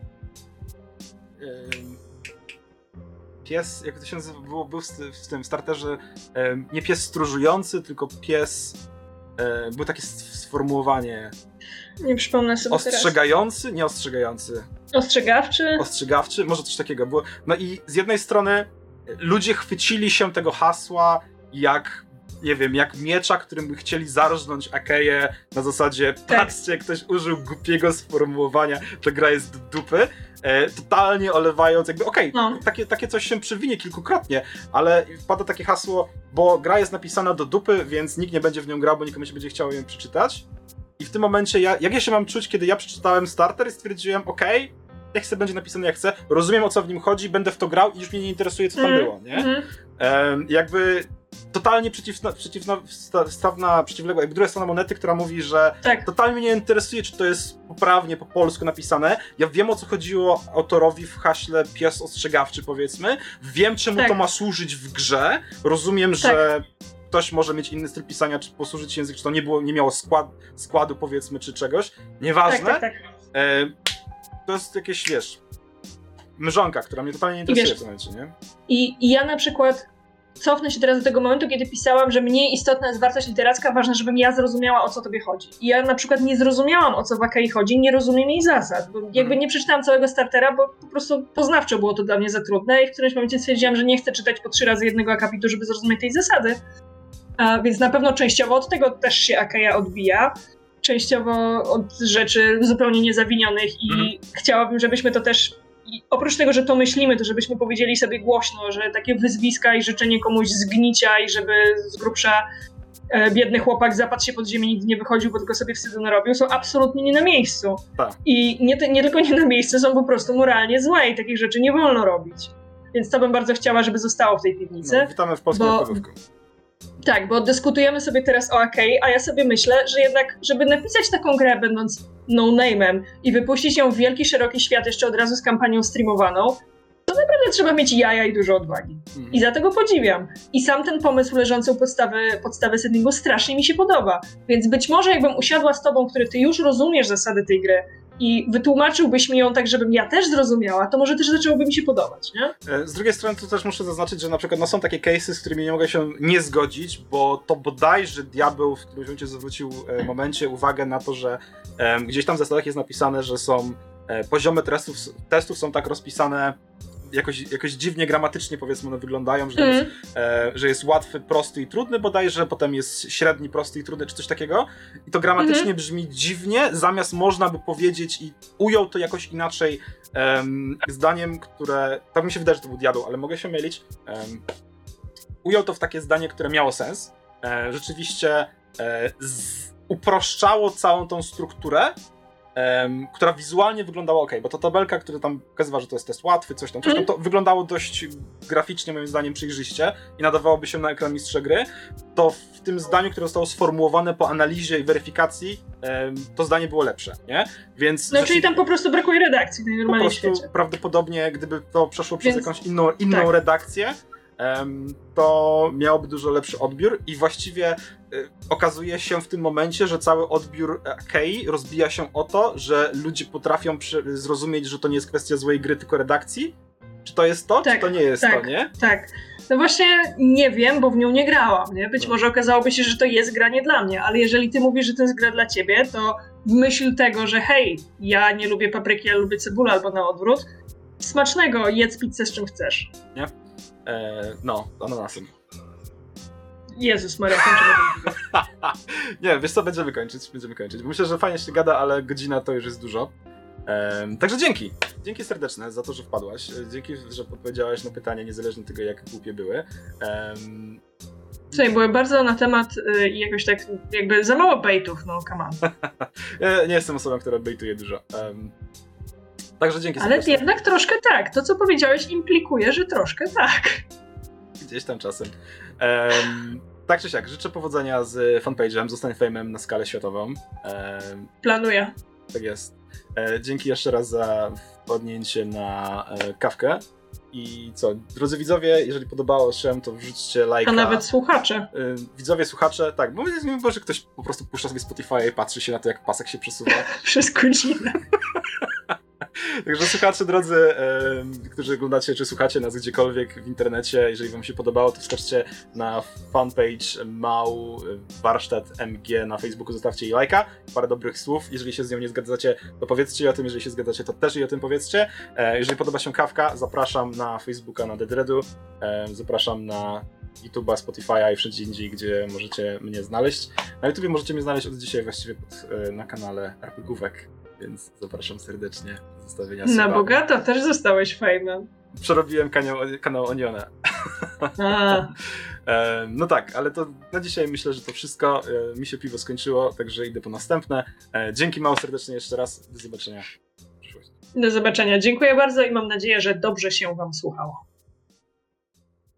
pies, jak to się nazywa, było, był w tym starterze nie pies stróżujący, tylko pies było takie sformułowanie nie przypomnę sobie Ostrzegający? Teraz. Nie ostrzegający. Ostrzegawczy? Ostrzegawczy? Może coś takiego było. No i z jednej strony ludzie chwycili się tego hasła jak nie wiem, jak miecza, którym chcieli zarżnąć Akeję na zasadzie tak. patrzcie, ktoś użył głupiego sformułowania, że gra jest dupy, e, totalnie olewając, jakby okej, okay, no. takie, takie coś się przywinie kilkukrotnie, ale wpada takie hasło, bo gra jest napisana do dupy, więc nikt nie będzie w nią grał, bo nikomu się będzie chciało ją przeczytać. I w tym momencie, ja, jak ja się mam czuć, kiedy ja przeczytałem starter i stwierdziłem, okej, okay, jak sobie będzie napisane jak chcę, rozumiem o co w nim chodzi, będę w to grał i już mnie nie interesuje, co tam mm, było, nie? Mm. Um, jakby totalnie przeciwna, przeciwstawna, przeciwległa, jakby druga strona monety, która mówi, że tak. totalnie mnie nie interesuje, czy to jest poprawnie po polsku napisane. Ja wiem, o co chodziło autorowi w haśle pies ostrzegawczy, powiedzmy. Wiem, czemu tak. to ma służyć w grze. Rozumiem, tak. że ktoś może mieć inny styl pisania, czy posłużyć język, czy to nie, było, nie miało skład, składu, powiedzmy, czy czegoś. Nieważne. Tak, tak, tak. e, to jest jakieś, wiesz, mrzonka, która mnie totalnie nie interesuje wiesz, w tym momencie, nie? I, I ja na przykład cofnę się teraz do tego momentu, kiedy pisałam, że mniej istotna jest wartość literacka, ważne, żebym ja zrozumiała, o co tobie chodzi. I ja na przykład nie zrozumiałam, o co w Akei chodzi, nie rozumiem jej zasad, bo jakby mhm. nie przeczytałam całego startera, bo po prostu poznawczo było to dla mnie za trudne i w którymś momencie stwierdziłam, że nie chcę czytać po trzy razy jednego akapitu, żeby zrozumieć tej zasady. A, więc na pewno częściowo od tego też się Akeja odbija, częściowo od rzeczy zupełnie niezawinionych i mhm. chciałabym, żebyśmy to też i oprócz tego, że to myślimy, to żebyśmy powiedzieli sobie głośno, że takie wyzwiska i życzenie komuś zgnicia i żeby z grubsza e, biedny chłopak zapadł się pod ziemię, nigdy nie wychodził, bo tylko sobie wstydu narobił, są absolutnie nie na miejscu. Tak. I nie, nie tylko nie na miejscu, są po prostu moralnie złe i takich rzeczy nie wolno robić. Więc to bym bardzo chciała, żeby zostało w tej piwnicy. No, witamy w polskim bo... Tak, bo dyskutujemy sobie teraz o Akei, a ja sobie myślę, że jednak, żeby napisać taką grę, będąc no-name'em i wypuścić ją w wielki, szeroki świat jeszcze od razu z kampanią streamowaną, to naprawdę trzeba mieć jaja i dużo odwagi. I za tego podziwiam. I sam ten pomysł leżący u podstawy, podstawy settingu strasznie mi się podoba. Więc być może jakbym usiadła z tobą, który ty już rozumiesz zasady tej gry, i wytłumaczyłbyś mi ją tak, żebym ja też zrozumiała, to może też zaczęłoby mi się podobać, nie? E, z drugiej strony to też muszę zaznaczyć, że na przykład no, są takie cases, z którymi nie mogę się nie zgodzić, bo to bodajże diabeł w którymś momencie zwrócił e, momencie uwagę na to, że e, gdzieś tam w zasadach jest napisane, że są e, poziomy testów, testów są tak rozpisane jakoś, jakoś dziwnie gramatycznie powiedzmy one wyglądają, że, mm. jest, e, że jest łatwy, prosty i trudny bodajże, potem jest średni, prosty i trudny, czy coś takiego. I to gramatycznie mm. brzmi dziwnie, zamiast można by powiedzieć i ujął to jakoś inaczej um, zdaniem, które, tak mi się wydaje, że to był diabeł, ale mogę się mylić. Um, ujął to w takie zdanie, które miało sens. E, rzeczywiście e, z, uproszczało całą tą strukturę, um, która wizualnie wyglądała ok, bo to tabelka, która tam pokazywa, że to jest test łatwy, coś tam, coś tam, to wyglądało dość graficznie, moim zdaniem, przejrzyście i nadawałoby się na ekran mistrza gry, to w tym zdaniu, które zostało sformułowane po analizie i weryfikacji, um, to zdanie było lepsze, nie? Więc... No, czyli tam po prostu brakuje redakcji najnormalniej Po prostu świecie. prawdopodobnie, gdyby to przeszło przez Więc, jakąś inną, inną tak. redakcję, to miałoby dużo lepszy odbiór i właściwie y, okazuje się w tym momencie, że cały odbiór Kei rozbija się o to, że ludzie potrafią zrozumieć, że to nie jest kwestia złej gry, tylko redakcji. Czy to jest to, tak, czy to nie jest tak, to, nie? Tak. No właśnie nie wiem, bo w nią nie grałam, nie? Być no. może okazałoby się, że to jest gra nie dla mnie, ale jeżeli ty mówisz, że to jest gra dla ciebie, to w myśl tego, że hej, ja nie lubię papryki, ja lubię cebulę albo na odwrót, smacznego, jedz pizzę z czym chcesz. Nie? Eee, no, ananasem. Jezus Maria, Nie, wiesz co, będziemy kończyć, będziemy kończyć. Myślę, że fajnie się gada, ale godzina to już jest dużo. Ehm, także dzięki. Dzięki serdeczne za to, że wpadłaś. Dzięki, że podpowiedziałaś na pytanie, niezależnie od tego, jak głupie były. Um... Słuchaj, były bardzo na temat y, jakoś tak, jakby za mało baitów, no come on. ja nie jestem osobą, która baituje dużo. Także dzięki Ale serdecznie. jednak troszkę tak. To, co powiedziałeś, implikuje, że troszkę tak. Gdzieś tam czasem. Um, tak czy siak, życzę powodzenia z fanpage'em, zostań fejmem na skalę światową. Um, Planuję. Tak jest. E, dzięki jeszcze raz za podnięcie na e, kawkę. I co, drodzy widzowie, jeżeli podobało się, to wrzućcie lajka. A nawet słuchacze. E, widzowie, słuchacze, tak, bo może ktoś po prostu puszcza sobie Spotify i patrzy się na to, jak pasek się przesuwa. Przez godzinę. Także słuchacze drodzy, którzy oglądacie czy słuchacie nas gdziekolwiek w internecie, jeżeli wam się podobało, to wskaczcie na fanpage Mał Warsztat MG na Facebooku, zostawcie jej lajka, parę dobrych słów. Jeżeli się z nią nie zgadzacie, to powiedzcie o tym, jeżeli się zgadzacie, to też jej o tym powiedzcie. E, jeżeli podoba się kawka, zapraszam na Facebooka, na Deadredu, zapraszam na YouTube'a, Spotify'a i wszędzie indziej, gdzie możecie mnie znaleźć. Na YouTubie możecie mnie znaleźć od dzisiaj właściwie pod, e, na kanale RPGówek więc zapraszam serdecznie do zostawienia Na bogato też zostałeś fejmem. Przerobiłem kanał, kanał Oniona. no tak, ale to na dzisiaj myślę, że to wszystko. E, mi się piwo skończyło, także idę po następne. E, dzięki mało serdecznie jeszcze raz. Do zobaczenia. Do zobaczenia. Dziękuję bardzo i mam nadzieję, że dobrze się Wam słuchało.